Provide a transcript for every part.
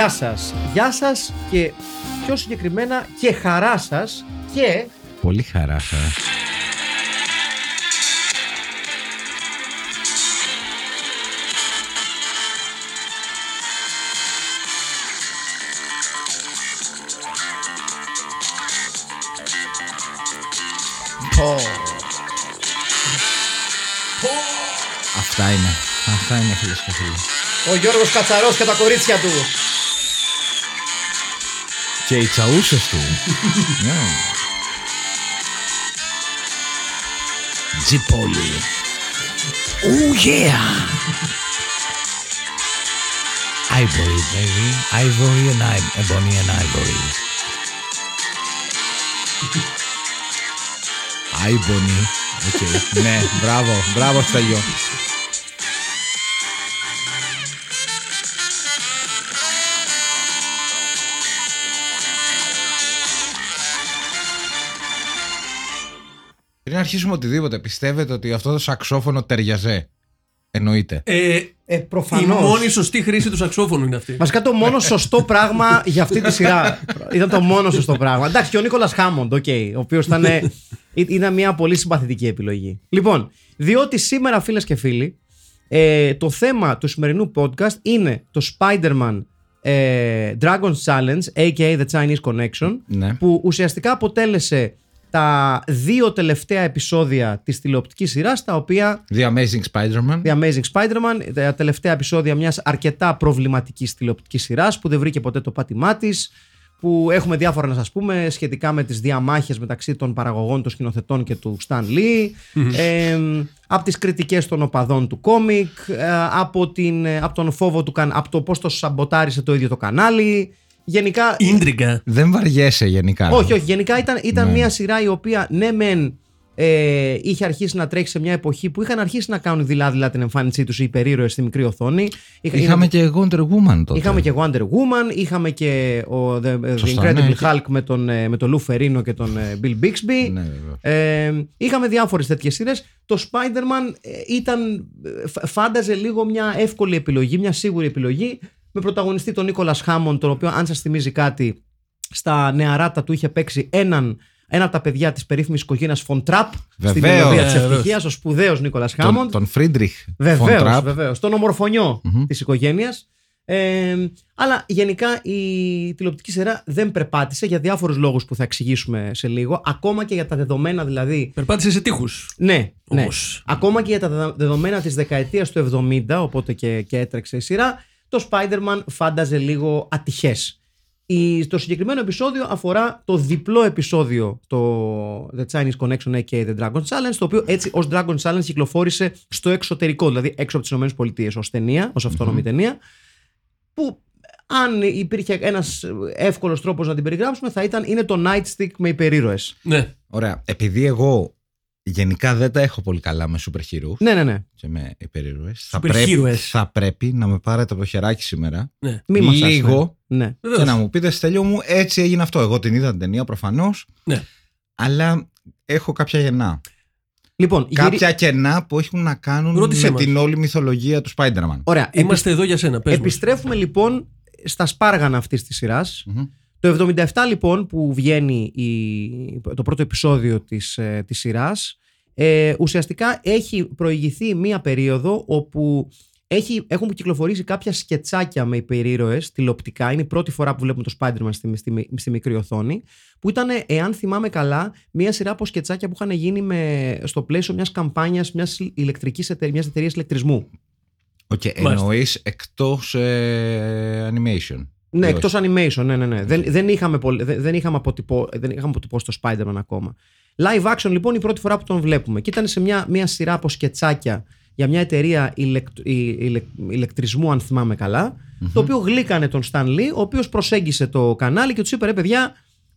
γεια σας. Γεια σας και πιο συγκεκριμένα και χαρά σας και. Πολύ χαρά θα. Αυτά είναι. Αυτά είναι φίλες και φίλοι. Ο Γιώργος Κατσαρός και τα κορίτσια του. Και οι τσαούσες του. Ναι. Τζιπόλι. Oh yeah. Ivory, baby. Ivory and I- ebony and ivory. Ivory. Okay. ναι, μπράβο, μπράβο Στέλιο. Αρχίσουμε οτιδήποτε, πιστεύετε ότι αυτό το σαξόφωνο ταιριαζέ; Εννοείται. Ε, Ε, η προφανώς. μόνη σωστή χρήση του σαξόφωνου είναι αυτή. Βασικά το μόνο σωστό πράγμα για αυτή τη σειρά. Ήταν το μόνο σωστό πράγμα. Εντάξει, και ο Nicholas Hammond, οκ, ο οποίος ήταν, ήταν μια πολύ συμπαθητική επιλογή. Λοιπόν, διότι σήμερα, φίλες και φίλοι, ε, το θέμα του σημερινού podcast είναι το Spider-Man ε, Dragon's Challenge, aka The Chinese Connection, Ναι. που ουσιαστικά αποτέλεσε τα δύο τελευταία επεισόδια της τηλεοπτικής σειράς, τα οποία The Amazing Spider-Man. The Amazing Spider-Man, τα τελευταία επεισόδια μιας αρκετά προβληματικής τηλεοπτικής σειράς που δεν βρήκε ποτέ το πάτημά της. Που έχουμε διάφορα να σας πούμε σχετικά με τις διαμάχες μεταξύ των παραγωγών, των σκηνοθετών και του Stan Lee, ε, από τις κριτικές των οπαδών του κόμικ, ε, από, την, ε, από τον φόβο του, καν- από το πώς το σαμποτάρισε το ίδιο το κανάλι. Γενικά Ίντριγκα. Δεν βαριέσαι γενικά. όχι, όχι. Γενικά ήταν, ήταν Ναι. μια σειρά η οποία ναι, μεν ε, είχε αρχίσει να τρέχει σε μια εποχή που είχαν αρχίσει να κάνουν δειλά-δειλά την εμφάνισή τους οι υπερήρωες στη μικρή οθόνη. Είχα- Είχαμε είναι- και Wonder Woman τότε. Είχαμε και Wonder Woman, είχαμε και ο The, The Σωστά, Incredible ναι. Hulk με τον, ε, με τον Lou Ferrino και τον ε, Bill Bixby. Ναι, βέβαια. Ε, είχαμε διάφορες τέτοιες σειρές. Το Spider-Man ε, ήταν, ε, φ- φάνταζε λίγο μια εύκολη επιλογή, μια σίγουρη επιλογή με πρωταγωνιστή τον Νίκολας Χάμον, τον οποίο αν σας θυμίζει κάτι στα νεαράτα του είχε παίξει έναν ένα από τα παιδιά της περίφημης οικογένειας Φον Τραπ στη Βεβαίως. μελωδία της Ε, βεβαίως. ευτυχίας, ο σπουδαίος Νίκολας Χάμον. Τον, τον Φρίντριχ Βεβαίως, βεβαίως. Τον ομορφωνιό της οικογένειας. Ε, αλλά γενικά η τηλεοπτική σειρά δεν περπάτησε για διάφορους λόγους που θα εξηγήσουμε σε λίγο. Ακόμα και για τα δεδομένα δηλαδή. Περπάτησε σε τοίχους. Ναι, ναι. Όμως. Ακόμα και για τα δεδο- δεδομένα της δεκαετίας του 70, οπότε και, και έτρεξε η σειρά, το Spider-Man φάνταζε λίγο ατυχές. Η, το συγκεκριμένο επεισόδιο αφορά το διπλό επεισόδιο, το The Chinese Connection aka The Dragon Challenge, το οποίο έτσι ως Dragon Challenge κυκλοφόρησε στο εξωτερικό, δηλαδή έξω από τις ΗΠΑ ως ταινία, ως αυτόνομη ταινία, που αν υπήρχε ένας εύκολος τρόπος να την περιγράψουμε θα ήταν είναι το Nightstick με υπερήρωες. Ναι. Ωραία. Επειδή εγώ γενικά δεν τα έχω πολύ καλά με σούπερ heroes Ναι, ναι, ναι. και με υπερήρωες, θα, Super πρέπει, heroes. θα πρέπει να με πάρετε από το χεράκι σήμερα ναι. Μη μας λίγο Ναι. και Βεβαίως. να μου πείτε Στέλιο μου έτσι έγινε αυτό. Εγώ την είδα την ταινία προφανώς Ναι. αλλά έχω κάποια γεννά. Λοιπόν, γυρι- Κάποια κενά που έχουν να κάνουν Ρώτησέ με μας. την όλη μυθολογία του Spider-Man. Ωραία. Είμαστε εδώ για σένα. Πες μας. Επιστρέφουμε λοιπόν στα σπάργανα αυτής της σειράς. Μμμ. Το 77 λοιπόν που βγαίνει η, το πρώτο επεισόδιο της, ε, της σειράς ε, ουσιαστικά έχει προηγηθεί μία περίοδο όπου Έχει, έχουν κυκλοφορήσει κάποια σκετσάκια με υπερήρωες τηλεοπτικά. Είναι η πρώτη φορά που βλέπουμε το Spider-Man στη, στη, στη μικρή οθόνη. Που ήταν, εάν θυμάμαι καλά, μία σειρά από σκετσάκια που είχαν γίνει με, στο πλαίσιο μιας καμπάνιας μιας ηλεκτρικής εταιρεία εταιρείας ηλεκτρισμού. Οκ, εννοείς εκτός ε, animation. Ναι, Ή εκτός όχι. animation, ναι, ναι, ναι. Δεν, δεν, είχαμε, πολ- δεν, δεν, είχαμε αποτυπώ, δεν είχαμε αποτυπώσει το Spider-Man ακόμα. Live action λοιπόν η πρώτη φορά που τον βλέπουμε. Και ήταν σε μια, μια σειρά από σκετσάκια για μια εταιρεία ηλεκτ, η- ηλε- ηλεκτρισμού, αν θυμάμαι καλά, το οποίο γλύκανε τον Stan Lee, ο οποίος προσέγγισε το κανάλι και τους είπε: Ρε παιδιά,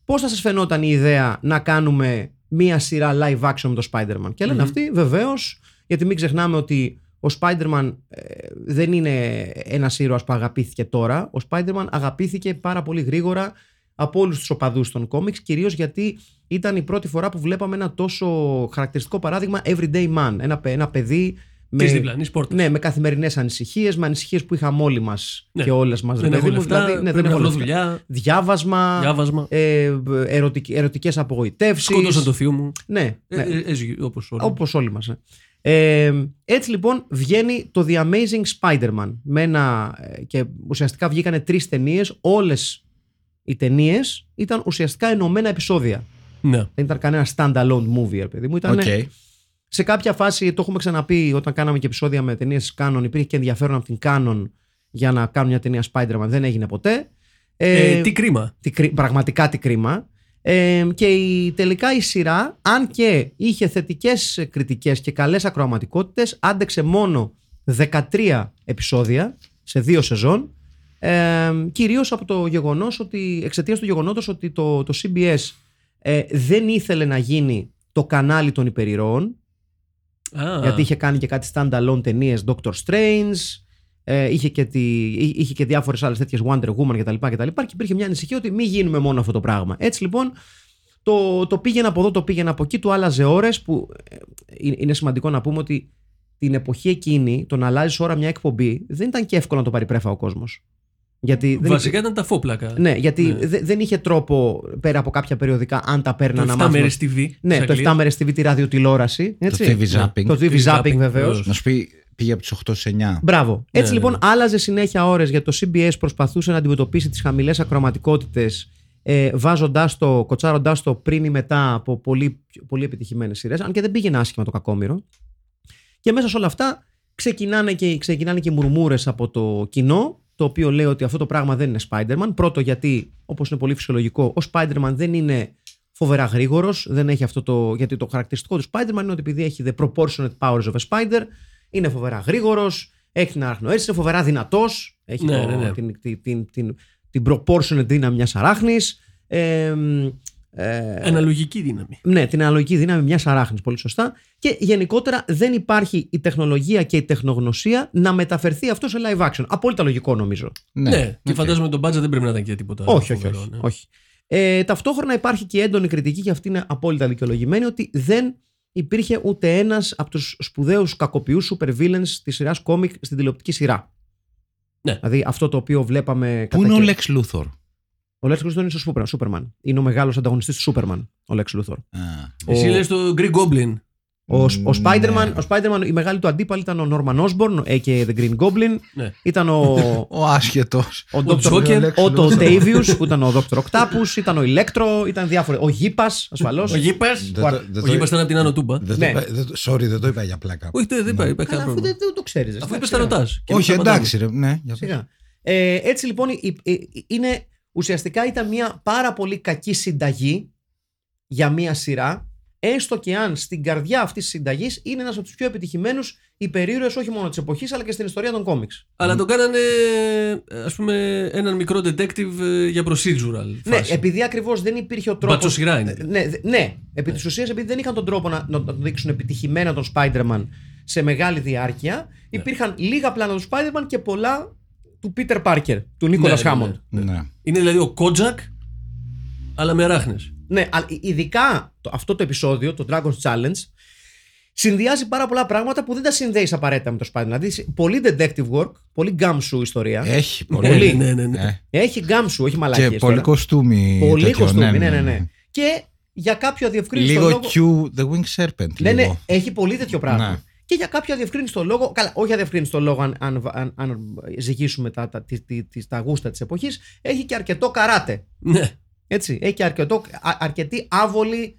πώς θα σας φαινόταν η ιδέα να κάνουμε μια σειρά live action με το Spider-Man. Και λένε αυτοί, βεβαίως, γιατί μην ξεχνάμε ότι ο Spider-Man ε, δεν είναι ένας ήρωας που αγαπήθηκε τώρα. Ο Spider-Man αγαπήθηκε πάρα πολύ γρήγορα από όλους τους οπαδούς των κόμιξ, κυρίως γιατί ήταν η πρώτη φορά που βλέπαμε ένα τόσο χαρακτηριστικό παράδειγμα everyday man. Ένα, παι- ένα παιδί Της διπλανής πόρτας. ναι, με καθημερινές ανησυχίες, με ανησυχίες που είχαμε όλοι μας Ναι. και όλες μας. Δεν έχω λεφτά, ναι, πρέπει να έχω βρω λεφτά. δουλειά. Διάβασμα, Διάβασμα. ε, ερωτικ, ερωτικές απογοητεύσεις. Σκότωσαν το θείο μου. Ναι, Ε, ναι. ε, as you, όπως όλοι. Όπως όλοι μας. ναι. Ε, έτσι λοιπόν βγαίνει το The Amazing Spider-Man με ένα, ε, και ουσιαστικά βγήκανε τρεις ταινίες όλες οι ταινίες ήταν ουσιαστικά ενωμένα επεισόδια Ναι. δεν ήταν κανένα stand-alone movie ρε παιδί μου ήταν Οκ. σε κάποια φάση το έχουμε ξαναπεί όταν κάναμε και επεισόδια με ταινίες Canon υπήρχε και ενδιαφέρον από την Canon για να κάνουν μια ταινία Spider-Man δεν έγινε ποτέ Ε, τι κρίμα. τι κρί- πραγματικά τι κρίμα. Ε, και η, τελικά η σειρά, αν και είχε θετικές κριτικές και καλές ακροαματικότητες, άντεξε μόνο 13 επεισόδια σε δύο σεζόν. Ε, κυρίως από το γεγονός ότι, εξαιτίας του γεγονότος ότι το, το CBS ε, δεν ήθελε να γίνει το κανάλι των υπερηρώων Α, γιατί είχε κάνει και κάτι stand-alone ταινίες Doctor Strange, ε, είχε, και τη, εί- είχε και διάφορες άλλες τέτοιες Wonder Woman κτλ. κτλ. Και υπήρχε μια ανησυχία ότι μην γίνουμε μόνο αυτό το πράγμα. Έτσι λοιπόν το, το πήγαινε από εδώ, το πήγαινε από εκεί, του άλλαζε ώρες που ε, είναι είναι σημαντικό να πούμε ότι την εποχή εκείνη το να αλλάζεις ώρα μια εκπομπή δεν ήταν και εύκολο να το πάρει πρέφα ο κόσμος. Γιατί δεν Βασικά ήταν τα φόπλακα. ναι, γιατί Ναι. δε- δεν είχε τρόπο πέρα από κάποια περιοδικά αν τα παίρναν Το να 7 μάθουν. μέρες TV. Ναι, της το Αγγλίας. 7 μέρε TV, τη ραδιοτηλεόραση. Έτσι. TV zapping. Το TV TV zapping zapping, βεβαίως. βεβαίως. Να σου πει πήγε από τις 8 σε 9. Μπράβο. Έτσι ναι, λοιπόν ναι. άλλαζε συνέχεια ώρες γιατί το CBS προσπαθούσε να αντιμετωπίσει τις χαμηλές ακροαματικότητες ε, βάζοντας το, κοτσάροντας το πριν ή μετά από πολύ, πολύ επιτυχημένες σειρές αν και δεν πήγαινε άσχημα το κακόμοιρο και μέσα σε όλα αυτά ξεκινάνε και, ξεκινάνε και μουρμούρες από το κοινό το οποίο λέει ότι αυτό το πράγμα δεν είναι Spider-Man πρώτο γιατί όπως είναι πολύ φυσιολογικό ο Spider-Man δεν είναι φοβερά γρήγορος, δεν έχει αυτό το. Γιατί το χαρακτηριστικό του Spider-Man είναι ότι επειδή έχει the proportionate powers of a spider, είναι φοβερά γρήγορος, έχει την αναγνώριση, είναι φοβερά δυνατός. Έχει Ναι, το- ναι, ναι. Την, την, την, την, την proportionate δύναμη μιας αράχνης. Ε, ε, Αναλογική δύναμη. ναι, την αναλογική δύναμη μιας αράχνης, πολύ σωστά. Και γενικότερα δεν υπάρχει η τεχνολογία και η τεχνογνωσία να μεταφερθεί αυτό σε live action. Απόλυτα λογικό νομίζω. Ναι, και οκ. φαντάζομαι τον budget δεν πρέπει να ήταν και τίποτα. Όχι, όχι, φοβερό, όχι. ναι. όχι. Ε, ταυτόχρονα υπάρχει και έντονη κριτική και αυτή είναι απόλυτα δικαιολογημένη ότι δεν υπήρχε ούτε ένας από τους σπουδαίους κακοποιούς super villains της σειράς κόμικ στην τηλεοπτική σειρά. Ναι. Δηλαδή αυτό το οποίο βλέπαμε. Πού κατά είναι ο καιρό. Lex Luthor; Ο Lex Luthor είναι στο Superman. Superman. Είναι ο μεγάλος ανταγωνιστής του Superman, ο Lex Luthor. Α, Εσύ Ο- λες το Green Goblin. Ο, ο, Ναι. Spider-Man, ο Spider-Man, η μεγάλη του αντίπαλη ήταν ο Norman Osborn, a.k.a. The Green Goblin. Ναι. Ήταν ο, Ο άσχετος. ο, Ο Dr. Joker. ο Octavius, που ήταν ο Dr. Octopus, ήταν ο Electro, ήταν διάφοροι. Ο Γήπας, ασφαλώς. Ο Γήπας; Δεν το- δεν Ο το- Γήπας ήταν από την Άνω Τούμπα. Δεν το Ναι. είπα- δεν το- Sorry, δεν το είπα για πλάκα. Όχι, δεν δεν είπα, είπα Καλά, κανένα αφού πρόβλημα. δεν, δεν το ξέρεις. Αφού εντάξει, είπες τα σιγά. ρωτάς. και Όχι, εμείς απαντάμε. εντάξει, ρε. Ναι, για πες. Σιγά. Ε, έτσι λοιπόν η- η- είναι, ουσιαστικά ήταν μια πάρα πολύ κακή συνταγή για μια σειρά έστω και αν στην καρδιά αυτής της συνταγής είναι ένας από τους πιο επιτυχημένους υπερήρωες όχι μόνο της εποχής αλλά και στην ιστορία των κόμιξ. Αλλά το κάνανε, ας πούμε, έναν μικρό detective ε, για procedural. Ναι, φάση. επειδή ακριβώς δεν υπήρχε ο τρόπος Μπατσοσυρά είναι. Ναι, δε- ναι. επί της ουσίας επειδή δεν είχαν τον τρόπο να, να, να το δείξουν επιτυχημένα τον Spider-Man σε μεγάλη διάρκεια, Ναι. υπήρχαν λίγα πλάνα του Spider-Man και πολλά του Peter Parker, του Nicholas Ναι, ναι, Hammond. ναι. Ναι. Είναι δηλαδή ο Kojak, αλλά με ράχνες. Ναι, αλλά ειδικά το, αυτό το επεισόδιο, το Dragon's Challenge, συνδυάζει πάρα πολλά πράγματα που δεν τα συνδέεις απαραίτητα με το Spider-Man. Δηλαδή, πολύ detective work, πολύ gumshoe ιστορία. Έχει Ναι, πολύ. ναι, ναι, ναι. Ε, Έχει gumshoe, όχι μαλακίες Και τώρα. πολύ κοστούμι. Πολύ τέτοιο, κοστούμι, ναι, ναι, ναι. Και για κάποιο αδιευκρίνητο Λίγο λόγο... Q The Winged Serpent. Ναι, ναι, λίγο. έχει πολύ τέτοιο πράγμα. Ναι. και για κάποια διευκρίνηστο λόγο. Καλά, όχι για διευκρίνηστο λόγο, αν, αν, αν, αν ζυγίσουμε τα, τα, τη- τη- τη- τα γούστα της εποχής, έχει και αρκετό καράτε. Ναι. Έτσι, έχει και αρκετό, α- αρκετή άβολη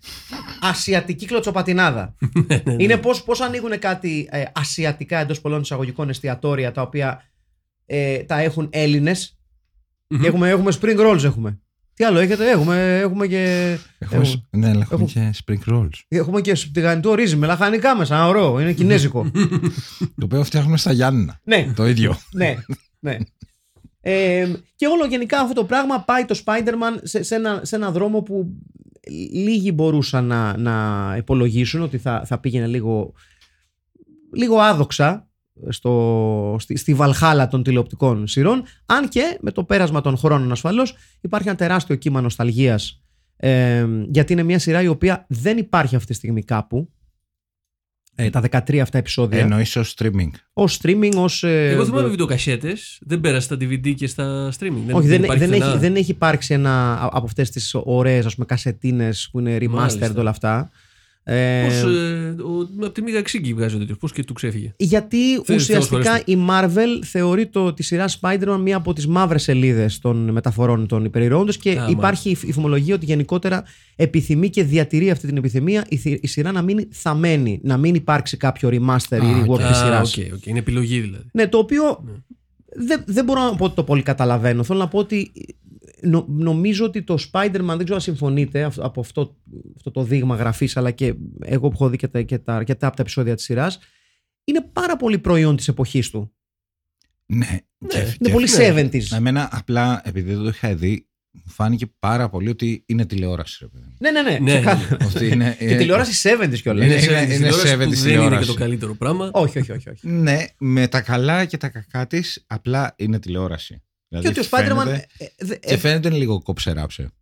ασιατική κλωτσοπατινάδα. Ναι, ναι, ναι. Είναι πώς πώς ανοίγουν κάτι ε, ασιατικά εντός πολλών εισαγωγικών εστιατόρια τα οποία ε, τα έχουν Έλληνες Μμμ. Και έχουμε, έχουμε spring rolls έχουμε. Τι άλλο έχετε, έχουμε, έχουμε και. Έχουμε, έχουμε, ναι, αλλά έχουμε Έχω- και spring rolls. έχουμε και τηγανιτό ρύζι με λαχανικά μέσα. Α, ωραίο, είναι κινέζικο. Το οποίο φτιάχνουμε στα Γιάννηνα. ναι, Το ίδιο. ναι, ναι. Ε, και όλο γενικά αυτό το πράγμα πάει το Spider-Man σε, σε, ένα, σε ένα δρόμο που λίγοι μπορούσαν να, να υπολογίσουν ότι θα, θα πήγαινε λίγο, λίγο άδοξα στο, στη, στη βαλχάλα των τηλεοπτικών σειρών. Αν και με το πέρασμα των χρόνων ασφαλώς υπάρχει ένα τεράστιο κύμα νοσταλγίας ε, γιατί είναι μια σειρά η οποία δεν υπάρχει αυτή τη στιγμή κάπου ε, τα 13 αυτά επεισόδια Εννοείς ως streaming. ως streaming, ως... ε, Εγώ θυμάμαι βιντεοκασέτες, δεν πέρασε στα DVD και στα streaming. όχι, δεν, υπάρχει δεν, έχει, πουθενά. δεν έχει υπάρξει ένα από αυτές τις ωραίες ας πούμε, κασετίνες που είναι remastered Μάλιστα. όλα αυτά. Ε, Πώς, ε, ο, από τη μύγα ξύγκι βγάζει ο τέτοιος. Πώς και του ξέφυγε. γιατί Θε- ουσιαστικά Θεός η Marvel θεωρεί το, τη σειρά Spider-Man μία από τις μαύρες σελίδες των μεταφορών των υπερηρώων τους και Α, υπάρχει η, η φημολογία ότι γενικότερα επιθυμεί και διατηρεί αυτή την επιθυμία η, θη- η σειρά να μείνει θαμένη, να μην υπάρξει κάποιο remaster ή Α, rework οκ. της Α, σειράς. οκ, οκ. Είναι επιλογή δηλαδή. Ναι, το οποίο Ναι. δεν, δεν μπορώ να πω ότι το πολύ καταλαβαίνω. Θέλω να πω ότι νο- νομίζω ότι το Spider-Man, δεν ξέρω αν συμφωνείτε αυ- από αυτό, αυτό το δείγμα γραφής, αλλά και εγώ που έχω δει και τα, και τα αρκετά από τα επεισόδια της σειράς, είναι πάρα πολύ προϊόν της εποχής του. Ναι. Και- Είναι και- πολύ ναι. 70s. Εμένα απλά επειδή δεν το είχα δει, μου φάνηκε πάρα πολύ ότι είναι τηλεόραση. Ρε, παιδί μου. Ναι, ναι, ναι. Ναι, ξεκάθαρα. Αυτή είναι, Και τηλεόραση 70s κιόλας. Είναι- Είναι, είναι- είναι, είναι τηλεόραση 70s που δεν είναι και τηλεόραση. το καλύτερο πράγμα. όχι, όχι, όχι. όχι. Ναι, με τα καλά και τα κακά της, απλά είναι τηλεόραση. Και Δηλαδή ότι ο Spider-Man. φαίνεται- ε, ε, δε- Και ε, φαίνεται λίγο κόψε-ράψε.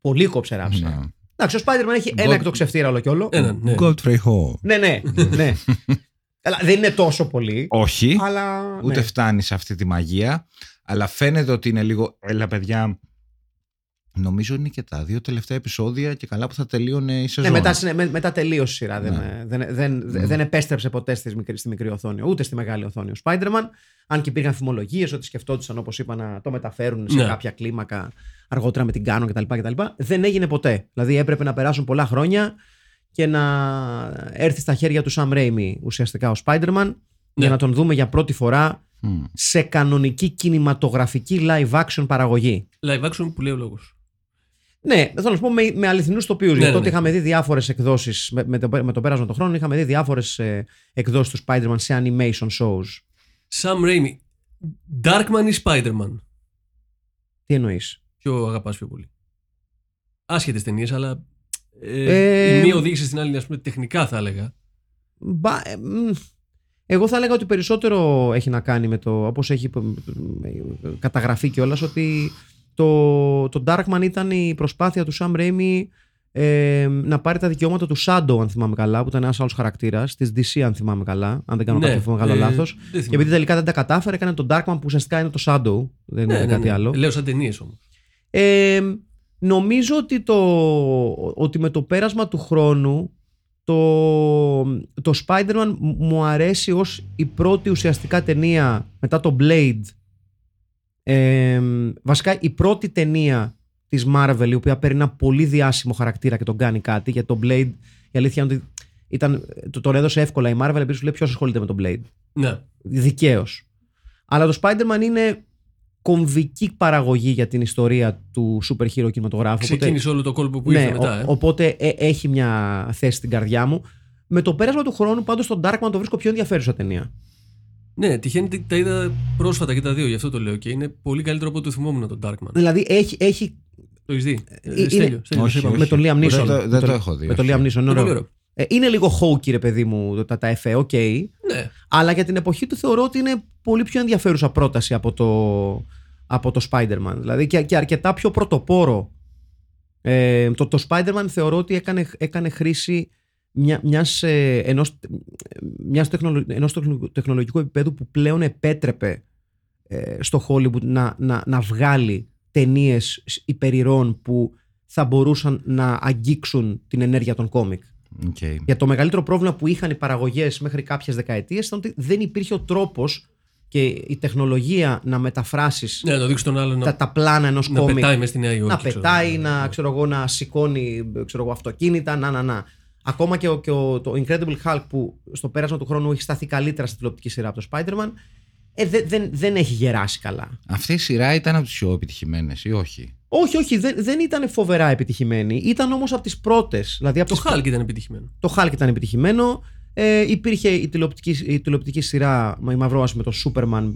πολύ κόψε-ράψε. Ναι. Εντάξει, ο Spider-Man έχει ένα God- εκτοξευτήρα όλο και όλο. Ένα, ναι. Godfrey Ho. Ναι, ναι. ναι. Αλλά δεν είναι τόσο πολύ. Όχι, Αλλά. ούτε ναι. φτάνει σε αυτή τη μαγεία. Αλλά φαίνεται ότι είναι λίγο. Έλα, παιδιά. Νομίζω είναι και τα δύο τελευταία επεισόδια και καλά που θα τελείωνε η Ναι, σεζόν. μετά, συνε- με- μετά τελείωσε η σειρά. Δεν, Ναι. δεν, δεν, Ναι. δεν επέστρεψε ποτέ στη μικρή, στη μικρή οθόνη, ούτε στη μεγάλη οθόνη ο Spider-Man. Αν και υπήρχαν φημολογίε ότι σκεφτόντουσαν, όπως είπα, να το μεταφέρουν σε Ναι. κάποια κλίμακα αργότερα με την Canon κτλ, κτλ. Δεν έγινε ποτέ. Δηλαδή έπρεπε να περάσουν πολλά χρόνια και να έρθει στα χέρια του Sam Raimi ουσιαστικά ο Spider-Man για να τον δούμε για πρώτη φορά Μμ. σε κανονική κινηματογραφική live action παραγωγή. Live action που λέει ο λόγος. Ναι, θέλω να σου πω με, με αληθινούς τοπίους. Ναι, γιατί ναι, τότε ναι. είχαμε δει διάφορες εκδόσεις. Με, με, το, με το πέρασμα των χρόνων είχαμε δει διάφορες ε, εκδόσεις του Spider-Man σε animation shows. Sam Raimi. Darkman ή Spider-Man; Τι εννοείς; Ποιο αγαπάς πιο πολύ; Άσχετες ταινίες, αλλά. Ε, Ε, η μία οδήγησε στην άλλη, ας πούμε, τεχνικά θα έλεγα. ε, Εγώ θα έλεγα ότι περισσότερο έχει να κάνει με το. Όπως έχει ε, καταγραφεί κιόλας, ότι το, το Darkman ήταν η προσπάθεια του Sam Raimi ε, να πάρει τα δικαιώματα του Shadow, αν θυμάμαι καλά, που ήταν ένας άλλος χαρακτήρας, της DC, αν θυμάμαι καλά, αν δεν κάνω κάποιο μεγάλο ε, λάθος. δεν Και θυμάμαι. επειδή τελικά δεν τα κατάφερε, έκανε τον Darkman που ουσιαστικά είναι το Shadow. Δεν Ναι, είναι ναι, κάτι ναι. άλλο. Λέω σαν ταινίες όμως. Ε, νομίζω ότι, το, ότι με το πέρασμα του χρόνου το, το Spider-Man μου αρέσει ως η πρώτη ουσιαστικά ταινία μετά το Blade ε, βασικά η πρώτη ταινία της Marvel η οποία παίρνει ένα πολύ διάσημο χαρακτήρα και τον κάνει κάτι γιατί το Blade η αλήθεια είναι ότι ήταν, το, τον έδωσε εύκολα η Marvel επειδή σου λέει ποιος ασχολείται με τον Blade Ναι. Δικαίως. Αλλά το Spider-Man είναι κομβική παραγωγή για την ιστορία του σούπερ hero κινηματογράφου. Ξεκίνησε όλο το κόλπο που ναι, ήρθε μετά. ο- ε. οπότε ε, έχει μια θέση στην καρδιά μου. Με το πέρασμα του χρόνου, πάντως τον Darkman το βρίσκω πιο ενδιαφέρουσα ταινία. Ναι, τυχαίνει ότι τα είδα πρόσφατα και τα δύο, γι' αυτό το λέω. Και είναι πολύ καλύτερο από ό,τι το θυμόμουν τον Darkman. Δηλαδή έχει, έχει Το έχεις δει; Ε, είναι- Στέλιο, Στέλιο, Όχι, σε είπαμε. με τον Liam Neeson. Δεν το- Με δεν τον- το έχω δει, Με τον όχι. Liam Neeson, Είναι ωραίο. πολύ ωραίο. Ε, είναι λίγο hokey, ρε παιδί μου, τα, τα εφέ, οκ. Ναι. Αλλά για την εποχή του θεωρώ ότι είναι πολύ πιο ενδιαφέρουσα πρόταση από το, από το Spider-Man. Δηλαδή και, και αρκετά πιο πρωτοπόρο. Ε, το, το Spider-Man θεωρώ ότι έκανε, έκανε χρήση μια, μιας, ε, ενός, μιας τεχνολο- ενός τεχνο- τεχνολογικού επίπεδου που πλέον επέτρεπε ε, στο Hollywood να, να, να βγάλει ταινίες υπερηρών που θα μπορούσαν να αγγίξουν την ενέργεια των κόμικ. Οκ. Για το μεγαλύτερο πρόβλημα που είχαν οι παραγωγές μέχρι κάποιες δεκαετίες ήταν ότι δεν υπήρχε ο τρόπος και η τεχνολογία να μεταφράσεις Ναι, να το δείξεις τον άλλον τα, να, τα πλάνα ενός να κόμικ. πετάει μες στη Νέα Υόρκη. να ξέρω. πετάει, να, ξέρω εγώ, να σηκώνει ξέρω εγώ, αυτοκίνητα, να, να, να. Ακόμα και, ο, και ο, το Incredible Hulk που στο πέρασμα του χρόνου έχει σταθεί καλύτερα στη τηλεοπτική σειρά από το Spider-Man, ε, δε- δεν, δεν έχει γεράσει καλά. Αυτή η σειρά ήταν από τις πιο επιτυχημένες ή όχι; Όχι, όχι, δεν, δεν ήταν φοβερά επιτυχημένη. Ήταν όμως από τις πρώτες. Δηλαδή από Το τις- Hulk ήταν επιτυχημένο. Το Hulk ήταν επιτυχημένο. Ε, υπήρχε η τηλεοπτική, η τηλεοπτική σειρά η Μαυρόαση με το Superman.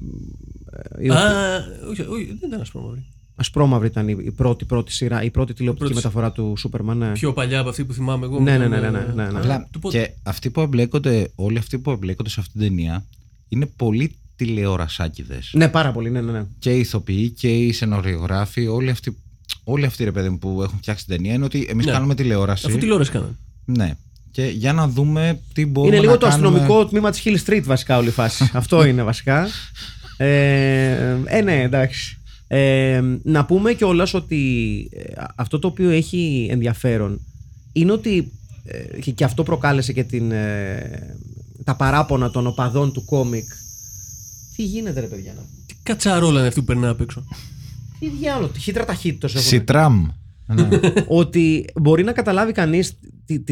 ε, η οποία- Α, όχι, όχι, δεν ήταν ασπρόμαυρη. Ασπρόμαυρη ήταν η η πρώτη, πρώτη σειρά, η πρώτη τηλεοπτική Πρώτη- μεταφορά του Superman. Ναι. Πιο παλιά από αυτή που θυμάμαι εγώ. Ναι, με ναι, τον, ναι, ναι, ε, ναι, ναι. α, Απλά του πότε. και αυτοί που εμπλέκονται, όλοι αυτοί που εμπλέκονται σε αυτήν την ταινία είναι πολύ τηλεορασάκιδε. ναι, πάρα πολύ, ναι, ναι. ναι. Και οι ηθοποιοί και οι σενωριογράφοι, όλοι αυτοί, όλοι αυτοί ρε παιδί μου που έχουν φτιάξει την ταινία είναι ότι εμείς Ναι. κάνουμε τηλεόραση. Αφού τηλεόραση κάνανε. Ναι. Και για να δούμε τι μπορούμε Είναι να λίγο το κάνουμε. αστυνομικό τμήμα της Hill Street βασικά όλη η φάση. Αυτό είναι βασικά. Ε, ε, ναι, εντάξει. Ε, να πούμε κιόλας ότι ε, αυτό το οποίο έχει ενδιαφέρον είναι ότι ε, και, και αυτό προκάλεσε και την, ε, τα παράπονα των οπαδών του κόμικ. Τι γίνεται ρε παιδιά να πούμε; Τι κατσαρόλα είναι αυτή που περνά απ' έξω; Τι διάλογο, τι χύτρα ταχύτητος έχουν. Σιτραμ. Ναι. ότι μπορεί να καταλάβει κανείς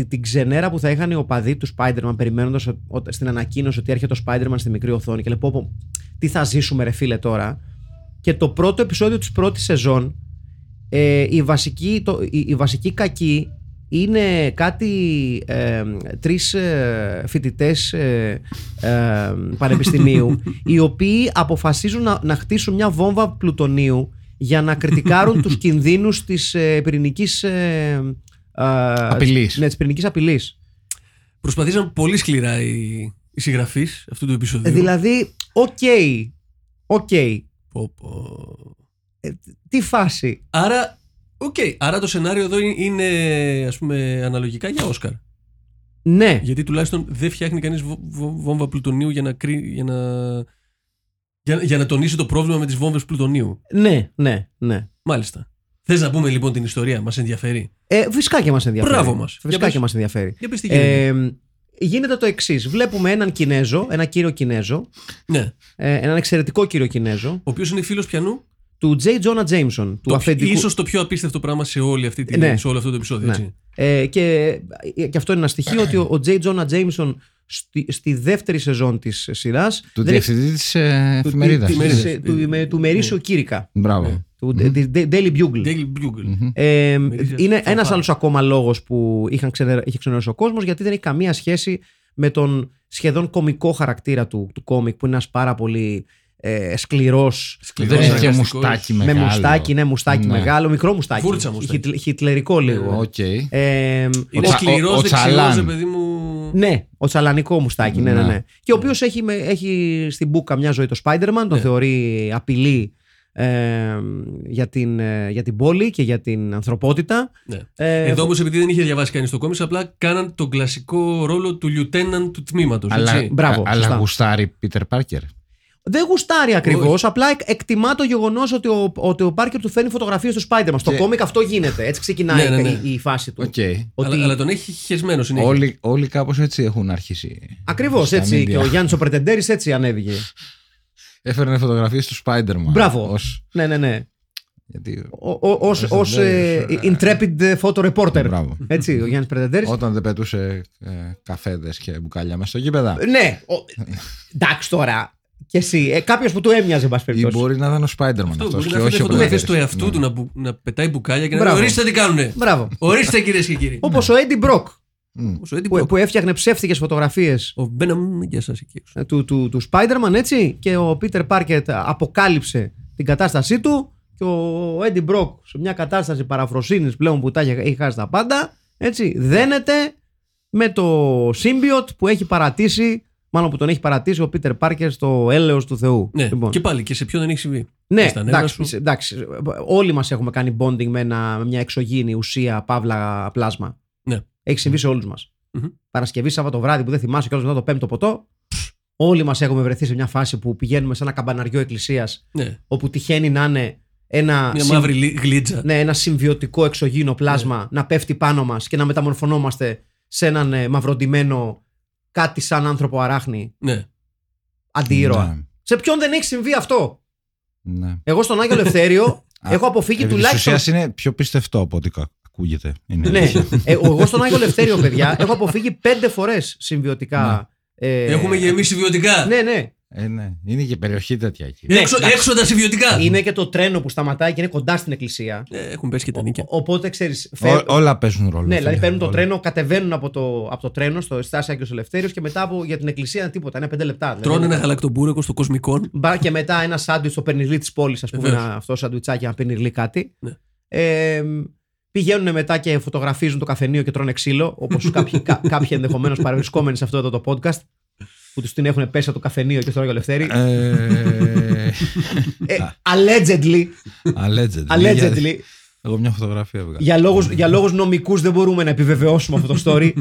την ξενέρα που θα είχαν οι οπαδοί του Spider-Man περιμένοντας στην ανακοίνωση ότι έρχεται το Spider-Man στη μικρή οθόνη και λέει πω, πω, τι θα ζήσουμε ρε φίλε τώρα. Και το πρώτο επεισόδιο της πρώτης σεζόν ε, η, βασική, το, η, η βασική κακή είναι κάτι ε, τρεις ε, φοιτητές ε, ε, πανεπιστημίου οι οποίοι αποφασίζουν να, να χτίσουν μια βόμβα πλουτονίου για να κριτικάρουν τους κινδύνους της ε, πυρηνικής ε, ε, Απειλής. Ναι, της πυρηνικής απειλής. Προσπαθήσαν πολύ σκληρά οι, οι συγγραφείς αυτού του επεισοδίου. Ε, δηλαδή, οκ, οκ, Πω, πω. τι φάση. Άρα, οκ. Άρα το σενάριο εδώ είναι- είναι ας πούμε αναλογικά για Όσκαρ. Ναι, Γιατί τουλάχιστον δεν φτιάχνει κανείς βο- βο- βόμβα πλουτονίου για να, κρύ- για να... Για, για να τονίσει το πρόβλημα με τις βόμβες πλουτονίου. ναι, ναι, ναι. Μάλιστα. Θες να πούμε λοιπόν την ιστορία, μας ενδιαφέρει. Ε, φυσικά και μας ενδιαφέρει. Μπράβο μας. Για Φυσικά πες. και μας ενδιαφέρει. Για πες τι γίνεται. Ε, γίνεται το εξής. Βλέπουμε έναν Κινέζο, ένα κύριο Κινέζο, ναι. ε, έναν εξαιρετικό κύριο Κινέζο, Ο οποίος είναι φίλος πιανού; του J. Jonah Jameson, του Το, αφεντικού. ίσως το πιο απίστευτο πράγμα σε, όλη αυτή τη, Ναι. σε όλο αυτό το επεισόδιο. Ναι. Έτσι. Ε, και, και αυτό είναι ένα στοιχείο ότι ο, ο J. Jonah Jameson στη, στη δεύτερη σεζόν της σειράς του δεν- διευθυντή της του- εφημερίδας. της- Εφημερίδας. της- του, με- του Ημερήσιο Κήρυκα. Μπράβο. Του της Daily Bugle. Daily Bugle. Ε, Μερίδα είναι φανφάρα. ένας άλλος ακόμα λόγος που είχαν ξενε, είχε ξενερώσει ο κόσμος γιατί δεν έχει καμία σχέση με τον σχεδόν κομικό χαρακτήρα του, του κόμικ που είναι ένας πάρα πολύ ε, σκληρός Σκληρός, Δεν έχει και σαρκαστικός. μουστάκι με μεγάλο. μουστάκι, ναι μουστάκι Ναι. μεγάλο, μικρό μουστάκι, Βούρτσα μουστάκι. χιτλ- χιτλερικό λίγο. Οκ. Ε, Είναι Ο Τσα- σκληρός, ο- ο δεξιός, Τσαλάν. ρε παιδί μου. ναι, ο τσαλανικό μουστάκι, ναι, ναι, Ναι. ναι. Και ο οποίος έχει, με- έχει στην μπούκα μια ζωή το Spider-Man, τον Ναι. θεωρεί απειλή ε, για, την, ε, για την πόλη και για την ανθρωπότητα. Ναι. Ε, Εδώ όμως, επειδή δεν είχε διαβάσει κανείς το κόμιξ, απλά κάναν τον κλασικό ρόλο του lieutenant του τμήματος. Αλλά, Μπράβο, α- αλλά σωστά. γουστάρει Πίτερ Πάρκερ. Δεν γουστάρει ακριβώς, Όχι. απλά εκ- εκτιμά το γεγονός ότι ο, ότι ο Πάρκερ του φέρνει φωτογραφίες του Spider-Man. Στο Και- κόμικ αυτό γίνεται. Έτσι ξεκινάει Ναι, ναι, ναι. Η, η φάση του. Οκ. Ότι... Αλλά, αλλά τον έχει χεσμένο συνέχεια. Όλοι, όλοι κάπως έτσι έχουν αρχίσει. Ακριβώς στα έτσι. media. Και ο Γιάννης ο Πρετεντέρης έτσι ανέβηκε. Έφερνε φωτογραφίες του Spider-Man. Μπράβο. Ως, Ναι, ναι, ναι. γιατί Ω Ως ως, ε, Πρετεντέρης, intrepid photo reporter. Μπράβο. Έτσι, ο Γιάννης Πρετεντέρης. όταν δεν πετούσε ε, καφέδες και μπουκάλια μέσα στο γήπεδα. Ναι. ο- Εντάξει τώρα. Και εσύ. Ε, Κάποιος που του έμοιαζε, εν πάση Ή περιπτώσει. μπορεί να ήταν ο Spider-Man Αυτό αυτός μπορεί και να όχι φέρει ο φωτογραφίε Πρετεντέρης. του εαυτού Ναι. του να, μπου- να πετάει μπουκάλια και να Μπράβο. λέει Ορίστε τι κάνουνε. Μπράβο. Ορίστε κυρίες και κύριοι. Όπως ο Έντι Μπροκ Μμ. Όσο Eddie που, Brock. που έφτιαχνε ψεύτικες φωτογραφίες Ο Μπέναμ, γεια σα εκεί. έξω. του, του, του Spider-Man έτσι και ο Peter Parker αποκάλυψε την κατάστασή του και ο Eddie Brock σε μια κατάσταση παραφροσύνης πλέον που τα έχει έχει χάσει τα πάντα έτσι δένεται με το symbiote που έχει παρατήσει μάλλον που τον έχει παρατήσει ο Peter Parker στο έλεος του Θεού Ναι, Λοιπόν. και πάλι και σε ποιον δεν έχει συμβεί. Ναι, Και στα νεύρα εντάξει, σου. εντάξει, όλοι μας έχουμε κάνει bonding με, ένα, με μια εξωγήινη ουσία, παύλα, πλάσμα. Ναι. Έχει συμβεί σε όλους μας. Μμμ. Παρασκευή, Σάββατο βράδυ που δεν θυμάσαι κιόλας μετά το πέμπτο ποτό. Όλοι μας έχουμε βρεθεί σε μια φάση που πηγαίνουμε σε ένα καμπαναριό εκκλησίας Ναι, όπου τυχαίνει να είναι ένα, μια συμ- μαύρη λι- γλίτσα. ναι, ένα συμβιωτικό εξωγήινο πλάσμα να πέφτει πάνω μας και να μεταμορφωνόμαστε σε έναν ε, μαυροντημένο κάτι σαν άνθρωπο αράχνη Ναι. αντιήρωα. Ναι, Σε ποιον δεν έχει συμβεί αυτό; ναι. Εγώ στον Άγιο Ελευθέριο έχω αποφύγει Επί της τουλάχιστον. ουσίας είναι πιο πιστευτό από ό,τι κα- ακούγεται. Είναι Ναι, αλήθεια. ε, εγώ στον Άγιο Ελευθέριο, παιδιά, έχω αποφύγει πέντε φορές συμβιωτικά. ε, Έχουμε γεμίσει βιωτικά. Ναι, ναι. Ε, ναι. Είναι και περιοχή τέτοια εκεί. Ναι, Έξω, εντάξει. έξοδα συμβιωτικά. Είναι και το τρένο που σταματάει και είναι κοντά στην εκκλησία. Ε, έχουν πέσει και τα νίκια. Ο- Οπότε ξέρεις. Ό- όλα παίζουν ρόλο. Ναι, δηλαδή φίλε. παίρνουν το Όλα. τρένο, κατεβαίνουν από το, από το τρένο στο στάση Άγιο Ελευθέριος και μετά από, για την εκκλησία είναι τίποτα. Είναι πέντε λεπτά. δηλαδή. Τρώνε ένα γαλακτομπούρεκο στο κοσμικό. Μπα και μετά ένα σάντουιτς στο πενιρλί της πόλης, ας πούμε, Βεβαίως. ένα, αυτό σαντουιτσάκι, ένα πενιρλί κάτι. Ναι. Ε, πηγαίνουν μετά και φωτογραφίζουν το καφενείο και τρώνε ξύλο, όπως κάποιοι, κα, κάποιοι ενδεχομένως παρευρισκόμενοι σε αυτό εδώ το podcast, που τους την έχουν πέσει από το καφενείο και στο Άγιο Ελευθέρι. Ε, Ε, allegedly, Allegedly. allegedly Εγώ μια φωτογραφία έβγαλα. για, λόγους, για λόγους νομικούς δεν μπορούμε να επιβεβαιώσουμε αυτό το story.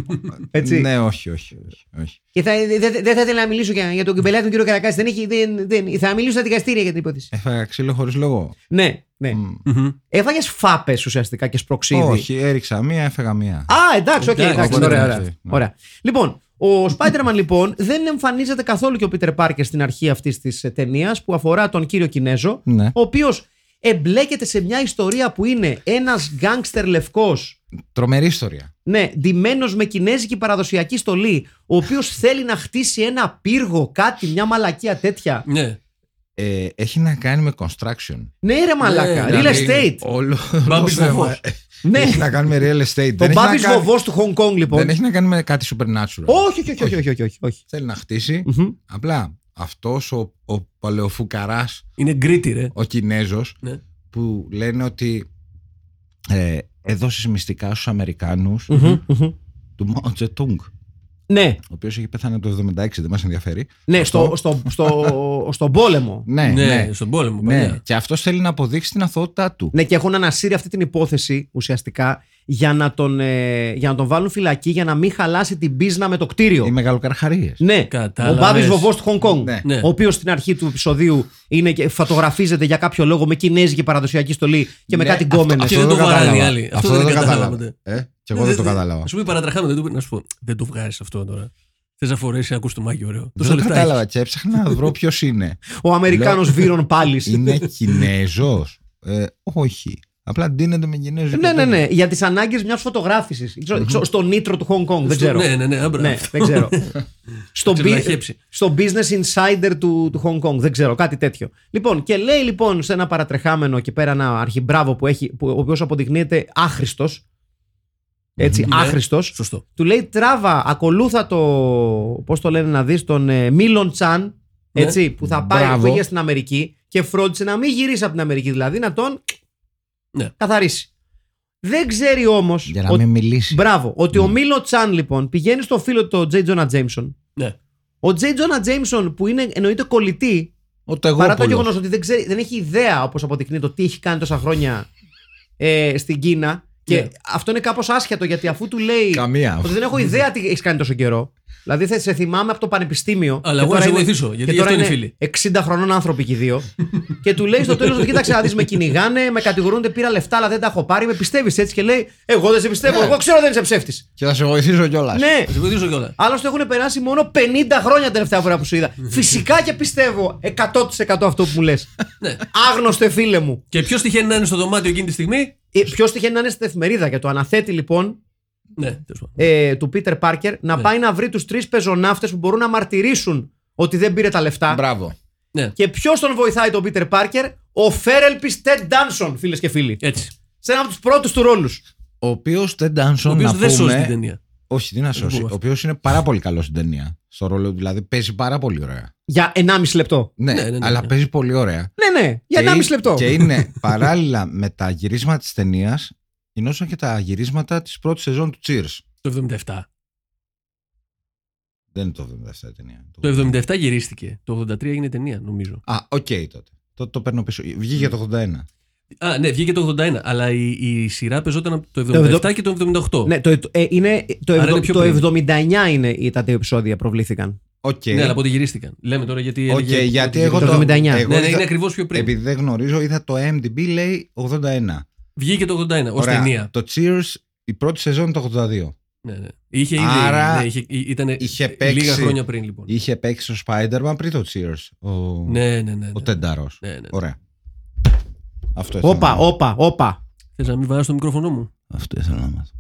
Έτσι; Ναι, όχι, όχι. όχι, όχι. Και θα, δεν δεν- δεν θα ήθελα να μιλήσω για, για τον κυπελάκι τον κύριο Καρακάση. Δεν έχει, δεν, δεν, θα μιλήσω στα δικαστήρια για την υπόθεση. Έφαγα ξύλο χωρίς λόγο. Ναι, ναι. Μμ. Μμμ. Έφαγες φάπες ουσιαστικά και σπροξίδι. Όχι, έριξα μία, έφεγα μία. Α, εντάξει, οκ, Εντάξει, εντάξει, οπότε ωραία, ναι, ωραία. ναι. ωραία. Λοιπόν, ο Spider-Man λοιπόν δεν εμφανίζεται καθόλου και ο Peter Parker στην αρχή αυτής της ταινίας που αφορά τον κύριο Κινέζο, Ναι. ο οποίος εμπλέκεται σε μια ιστορία που είναι ένας γκάγκστερ λευκός, Τρομερή ιστορία. ναι, ντυμένος με κινέζικη παραδοσιακή στολή, ο οποίος θέλει να χτίσει ένα πύργο, κάτι, μια μαλακία τέτοια. Ναι. Ε, έχει να κάνει με construction. Ναι, ρε μαλάκα, Ναι, real Δηλαδή, estate. Όλο. Μπάμπης το θέμα βοβός. Ναι, Έχει να κάνει με real estate. ο Δεν έχει να Μπάμπης κάνει- βοβός του Hong Kong λοιπόν. Δεν έχει να κάνει με κάτι supernatural. Όχι, όχι, όχι, όχι, όχι, όχι, όχι, όχι. Θέλει να χτίσει. Μμμ. Απλά αυτός ο, ο παλαιοφουκαράς, Είναι γκρίτι, ρε. ο Κινέζος, Ναι. που λένε ότι ε, έδωσε μυστικά στους Αμερικάνους Μμμ, μμμ. του Μάο Τσετούγκ, Ναι, ο οποίος έχει πεθάνει το 76, δεν μας ενδιαφέρει. ναι, στο, στο, στο, στον πόλεμο. Ναι, Ναι, ναι. στον πόλεμο. ναι. παλιά. Και αυτός θέλει να αποδείξει την αθωότητά του. Ναι, και έχουν ανασύρει αυτή την υπόθεση ουσιαστικά για να τον, ε, για να τον βάλουν φυλακή για να μην χαλάσει την πίσνα με το κτίριο. Οι μεγαλοκαρχαρίες. Ναι, Κατάλαβες. ο Μπάμπη Βοβός του Χονγκ Κονγκ. Ναι. Ναι. Ο οποίος στην αρχή του επεισοδίου είναι και φωτογραφίζεται για κάποιο λόγο με κινέζικη παραδοσιακή στολή και με Ναι, κάτι αυτό- γκόμενε. Και δεν το βαράνε οι άλλοι. Αυτό δεν το κατάλαβα κατάλαβα. ποτέ. Ε, και εγώ δεν το κατάλαβα. Α σου πει παρατραχάμε, δεν το να σου πω. Δεν το βγάζεις αυτό τώρα. Θες να φορέσεις ένα κουστούμάκι ωραίο. Δεν Τόσα το λεφτά κατάλαβα και έψαχνα να βρω ποιος είναι. Ο Αμερικάνος Βίρον πάλι. Είναι Κινέζος. Ε, όχι. Απλά ντύνεται με Κινέζο. Ναι, ναι, ναι. Για τις ανάγκες μιας φωτογράφησης. Στο νήτρο του Χονγκ Κονγκ. Δεν Στο- ξέρω. Ναι, ναι, ναι. άμπρα. Ναι, δεν ξέρω. στο, Ξέρω να μπι- χέψει. στο business insider του, του Hong Kong. Δεν ξέρω, κάτι τέτοιο. Λοιπόν, και λέει λοιπόν σε ένα παρατρεχάμενο εκεί πέρα ένα αρχιμπράβο που έχει, που, ο οποίος αποδεικνύεται άχρηστος. Έτσι, Ναι. άχρηστος. Σωστό. Του λέει τράβα, ακολούθα το. Πώς το λένε να δεις, τον ε, Μίλον Τσάν. Ναι. Έτσι, που θα πάει, Μπράβο. που πήγε στην Αμερική και φρόντισε να μην γυρίσει από την Αμερική, δηλαδή να τον Ναι. καθαρίσει. Δεν ξέρει όμως. Για να μην μιλήσει. Μπράβο. Ότι ο Μίλο Τσάν λοιπόν πηγαίνει στο φίλο του Τζέι Τζόνα Τζέιμσον. Ναι. Ο Τζέι Τζόνα Τζέιμσον που είναι εννοείται κολλητή, Ο παρά το Τεγόπουλος. γεγονός ότι δεν, ξέρει, δεν έχει ιδέα όπως αποδεικνύει το τι έχει κάνει τόσα χρόνια ε, στην Κίνα. Και Ναι. αυτό είναι κάπως άσχετο γιατί αφού του λέει Καμία. ότι δεν έχω ιδέα τι έχεις κάνει τόσο καιρό. Δηλαδή θα σε θυμάμαι από το πανεπιστήμιο. Αλλά και εγώ να τώρα σε είναι- βοηθήσω, γιατί και γι' αυτό τώρα είναι φίλοι. 60 χρονών άνθρωποι και οι δύο. και του λέει στο τέλος ότι κοίταξε να δεις με κυνηγάνε, με κατηγορούνται, πήρα λεφτά, αλλά δεν τα έχω πάρει. Με πιστεύεις έτσι και λέει: Εγώ δεν σε πιστεύω, Ναι. εγώ ξέρω δεν είσαι ψεύτης. Και θα σε βοηθήσω κιόλας. Ναι, Θα σε βοηθήσω κιόλας. Άλλωστε έχουν περάσει μόνο 50 χρόνια τελευταία φορά που σου είδα. Φυσικά και πιστεύω 100% αυτό που μου λες. Ναι. Άγνωστε φίλε μου. Και ποιος τυχαίνει να είναι στο δωμάτιο εκείνη τη στιγμή; Ποιος τυχαίνει να είναι στην εφημερίδα και το αναθέτει λοιπόν Ναι, τέλος πάντων. ε, του Πίτερ Πάρκερ να Ναι. πάει να βρει τους τρεις πεζοναύτες που μπορούν να μαρτυρήσουν ότι δεν πήρε τα λεφτά. Μπράβο. Ναι, Και ποιος τον βοηθάει τον Πίτερ Πάρκερ, ο Φέρελπι Τεντ Ντάνσον, φίλες και φίλοι. έτσι. Σε ένα από τους πρώτους του ρόλους. Ο οποίος δεν Ο Ντάνσον οποίος να δεν σώζει την πούμε. ταινία. Όχι, τι να σώσει. πούμε. Ο οποίος είναι πάρα πολύ καλός στην ταινία. Στο ρόλο του, δηλαδή παίζει πάρα πολύ ωραία. Για 1,5 λεπτό. Ναι, Ναι, ναι, ναι, αλλά ναι. παίζει πολύ ωραία. Ναι, ναι, για Και 1,5 είναι- λεπτό. Και είναι παράλληλα με τα γυρίσματα της ταινίας, γινόταν και τα γυρίσματα της πρώτης σεζόν του Cheers. Το 77. Δεν είναι το 77 η ταινία. Το 77 γυρίστηκε. Το 83 έγινε ταινία, νομίζω. Α, οκ τότε. Το, το παίρνω πίσω. Βγήκε το 81. Α, ναι, βγήκε το 81. Αλλά η, η σειρά παίζονταν από το Το 77 και το 78. Ναι, το, ε, είναι, το, Άρα ευδο- είναι πιο το πριν. 79 είναι οι- τα δύο επεισόδια προβλήθηκαν. Οκ. Ναι, αλλά πότε γυρίστηκαν. Λέμε τώρα γιατί. Οκ, έλεγε- γιατί ότι εγώ Το το. 79. εγώ Ναι, ναι, είδα- είναι ακριβώς πιο πριν. Επειδή δεν γνωρίζω, είδα το MDB λέει 81. Βγήκε το 81 ως Ωραία. ταινία. Το Cheers, η πρώτη σεζόν είναι το 82. Ναι, ναι. Είχε ήδη. Άρα ναι, είχε, ήταν είχε παίξει- λίγα χρόνια πριν λοιπόν. Είχε παίξει στο Spider-Man πριν το Cheers. Ο, Ναι, ναι, ναι. ο ναι. Τεντάρος. Ναι, ναι, ναι. Ωραία. Αυτό ήθελα Όπα, να μάθω. όπα, όπα. Θες να μην βάζεις το μικρόφωνο μου; Αυτό ήθελα να μάθω.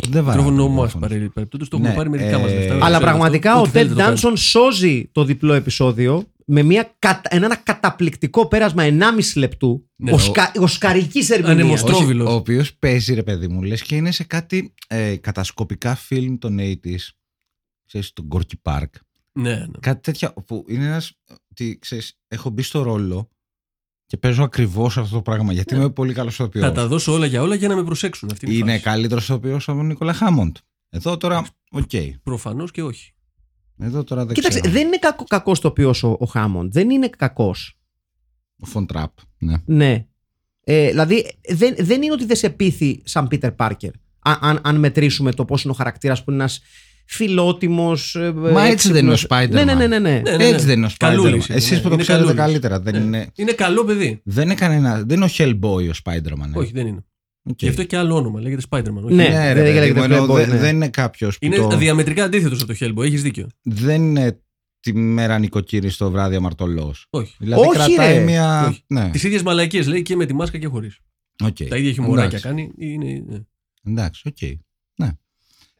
Δεν Το βάρω. μικρόφωνο το μου ας μικρόφωνο. παρεμπιπτόντως το έχουμε Ναι, πάρει με δικά ε, μας λεφτά. Αλλά Ξέρω Αλλά αυτό. πραγματικά Ό,τι ο θέλετε Ted το κάνετε. Danson σώζει το διπλό επεισόδιο με μια, κατα- ένα καταπληκτικό πέρασμα 1,5 λεπτού. Ναι, Οσκα, οσκαρικής ερμηνείας. Ανεμοστρό- Όχι, Τρόβιλος. ο οποίος παίζει ρε παιδί μου, λες και είναι σε κάτι ε, κατασκοπικά φιλμ των 80s. Ξέρεις, τον Gorky Park. Ναι, ναι. Κάτι τέτοια που είναι ένας, ότι ξέρεις, έχω μπει στο ρόλο και παίζω ακριβώς αυτό το πράγμα γιατί είμαι πολύ καλός Θα ηθοποιός. τα δώσω όλα για όλα για να με προσέξουν. Αυτή είναι, η Είναι φάση. καλύτερος ηθοποιός από τον Νίκολα Χάμοντ. Εδώ τώρα, οκ. Προφανώς και όχι. Εδώ τώρα δεν Κοίταξε, ξέρω. δεν είναι κακό, κακός ηθοποιός ο, ο Χάμοντ. Δεν είναι κακός. Ο Φον Τραπ, ναι. Ναι. Ε, δηλαδή δεν, δεν είναι ότι δεν σε πείθει σαν Πίτερ Πάρκερ. Αν, αν, αν μετρήσουμε το πώς είναι ο χαρακτήρας που είναι ένας φιλότιμος. Μα έτσι δεν είναι ο Spider-Man. Ναι, ναι, ναι. ναι, ναι. Ναι, ναι, ναι. Έτσι δεν είναι ο Spider-Man. Καλούλης είναι, Εσείς ναι. που το Είναι ξέρετε καλούλης. καλύτερα. Δεν, Ναι. είναι, Είναι καλό παιδί. δεν, είναι κανένα, δεν είναι ο Hellboy ο Spider-Man. ε. Όχι, δεν είναι. Οκ. Γι' αυτό και άλλο όνομα. Λέγεται Spider-Man. όχι. Ναι. Ναι, δεν ρε, παιδί λέγεται μου, εννοώ, Hellboy, δεν, ναι. δεν είναι κάποιος που Είναι το, διαμετρικά αντίθετος από το Hellboy. Έχεις δίκιο. δεν είναι τη μέρα νοικοκύρης στο βράδυ αμαρτωλός. Όχι. Δηλαδή Όχι, κρατάει ρε. μια. Όχι. Ναι, Τις ίδιες μαλακίες λέει και με τη μάσκα και χωρίς. οκ. Τα ίδια χιουμοράκια Εντάξει. κάνει. Είναι, ναι. Εντάξει, οκ.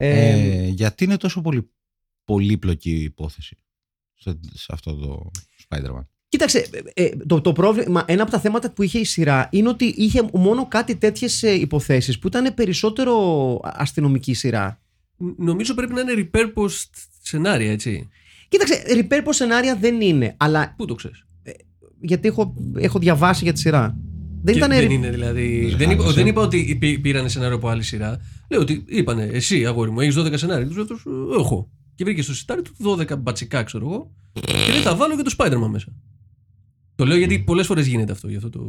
Ε, Ε, γιατί είναι τόσο πολύ πολύπλοκη η υπόθεση σε, σε αυτό το Spider-Man; Κοίταξε, ε, ε, το, το πρόβλημα, ένα από τα θέματα που είχε η σειρά είναι ότι είχε μόνο κάτι τέτοιες υποθέσεις που ήταν περισσότερο αστυνομική σειρά. Ν- Νομίζω πρέπει να είναι repurposed σενάρια, έτσι. Κοίταξε, repair σενάρια δεν είναι, αλλά Πού το ξέρεις; γιατί έχω, έχω διαβάσει για τη σειρά. Δεν ήταν. δεν είναι δηλαδή. Δεν Δεν είπα, χάλασε. δεν είπα ότι πή- πήρανε σενάριο από άλλη σειρά. Λέω ότι είπανε εσύ, αγόρι μου, έχεις 12 σενάρια. Τους λέω έχω. Και βρήκε στο σιτάρι του 12 μπατσικά, ξέρω εγώ. Και λέει θα βάλω και το Spider-Man μέσα. Το λέω γιατί πολλές φορές γίνεται αυτό. Γι' αυτό το.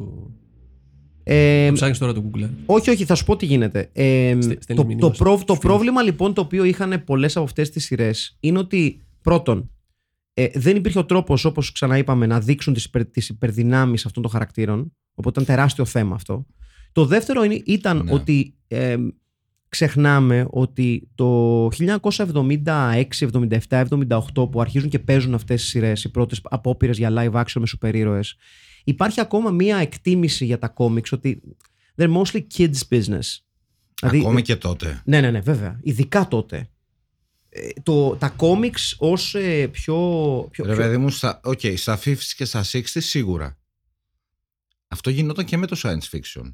Ε, το ψάχνεις τώρα το Google. όχι, όχι, θα σου πω τι γίνεται. Ε, Στε- στέλνεις το, μήνυμα το, στους προ- το φίλους. πρόβλημα λοιπόν το οποίο είχαν πολλές από αυτές τις σειρές είναι ότι πρώτον, ε, δεν υπήρχε ο τρόπος, όπως ξαναείπαμε, να δείξουν τις υπερ, τις υπερδυνάμεις αυτών των χαρακτήρων. Οπότε ήταν τεράστιο θέμα αυτό. Το δεύτερο είναι, ήταν Ναι. ότι ε, ξεχνάμε ότι το 1976, 77, 78 που αρχίζουν και παίζουν αυτές τις σειρές, οι πρώτες απόπειρες για live action με σούπερ ήρωες, υπάρχει ακόμα μία εκτίμηση για τα κόμιξ ότι they're mostly kids business. Δηλαδή, Ακόμη και τότε. ναι, ναι, ναι, βέβαια. Ειδικά τότε. Ε, το, τα κόμιξ ως ε, πιο... πιο, Ρε πιο- παιδί μου, στα, okay, στα 50s και στα 60s σίγουρα. Αυτό γινόταν και με το science fiction.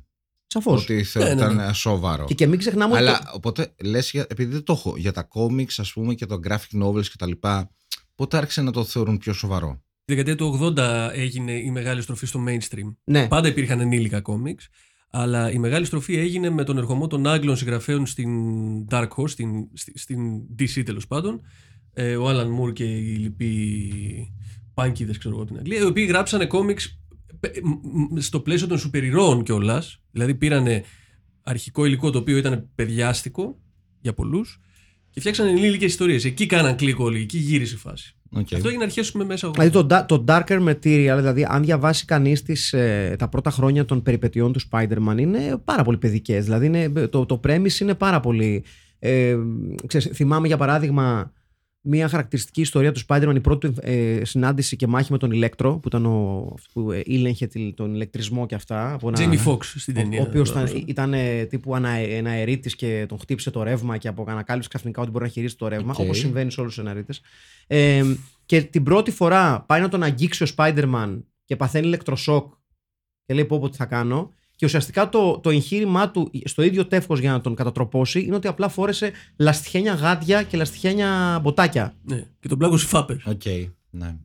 Σαφώς. Ότι θε- Ναι, ναι, ήταν ναι. σοβαρό. Και, και μην ξεχνάμε ότι Αλλά το- οπότε λες, για- επειδή δεν το έχω, για τα comics ας πούμε και το graphic novels και τα λοιπά, πότε άρχισε να το θεωρούν πιο σοβαρό; Τη δεκαετία του 80 έγινε η μεγάλη στροφή στο mainstream. ναι, Πάντα υπήρχαν ενήλικα κόμιξ, αλλά η μεγάλη στροφή έγινε με τον ερχομό των Άγγλων συγγραφέων στην Dark Horse, στην, στη- στην DC τέλος πάντων. Ε, ο Άλαν Μουρ και οι λοιποί πάνκιδες, ξέρω εγώ, την Αγγλία, οι οποίοι γράψανε κόμιξ πε- μ- μ- στο πλαίσιο των σουπερ κιόλας. Δηλαδή πήρανε αρχικό υλικό το οποίο ήταν παιδιάστικο για πολλούς και φτιάξανε ενήλικες ιστορίες. Εκεί κάναν κλικ όλοι, εκεί γύρισε η φάση. Okay. Αυτό έγινε αρχές με μέσα. Δηλαδή το, da- το darker material, δηλαδή αν διαβάσει κανείς τις, ε, τα πρώτα χρόνια των περιπετειών του Spider-Man είναι πάρα πολύ παιδικές. Δηλαδή είναι, το, το premise είναι πάρα πολύ... Ε, ξέρεις, θυμάμαι για παράδειγμα μια χαρακτηριστική ιστορία του Spider-Man, η πρώτη του, ε, συνάντηση και μάχη με τον Ηλέκτρο, που ήταν ο που ε, ήλεγχε τη- τον ηλεκτρισμό και αυτά. Από ένα- Jamie Foxx στην ο, ταινία. ο οποίος ήταν, ήταν ε, τύπου ανα, εναερίτη και τον χτύπησε το ρεύμα και από ανακάλυψε ξαφνικά ότι μπορεί να χειρίζεται το ρεύμα, Οκ. όπως όπω- συμβαίνει σε όλους τους εναερίτες. Ε, και την πρώτη φορά πάει να τον αγγίξει ο Spider-Man και παθαίνει ηλεκτροσόκ και λέει πω πω τι θα κάνω. Και ουσιαστικά το, το εγχείρημά του στο ίδιο τεύχος για να τον κατατροπώσει είναι ότι απλά φόρεσε λαστιχένια γάντια και λαστιχένια μποτάκια Ναι, και τον πλάκωσε φάπες. Οκ, ναι.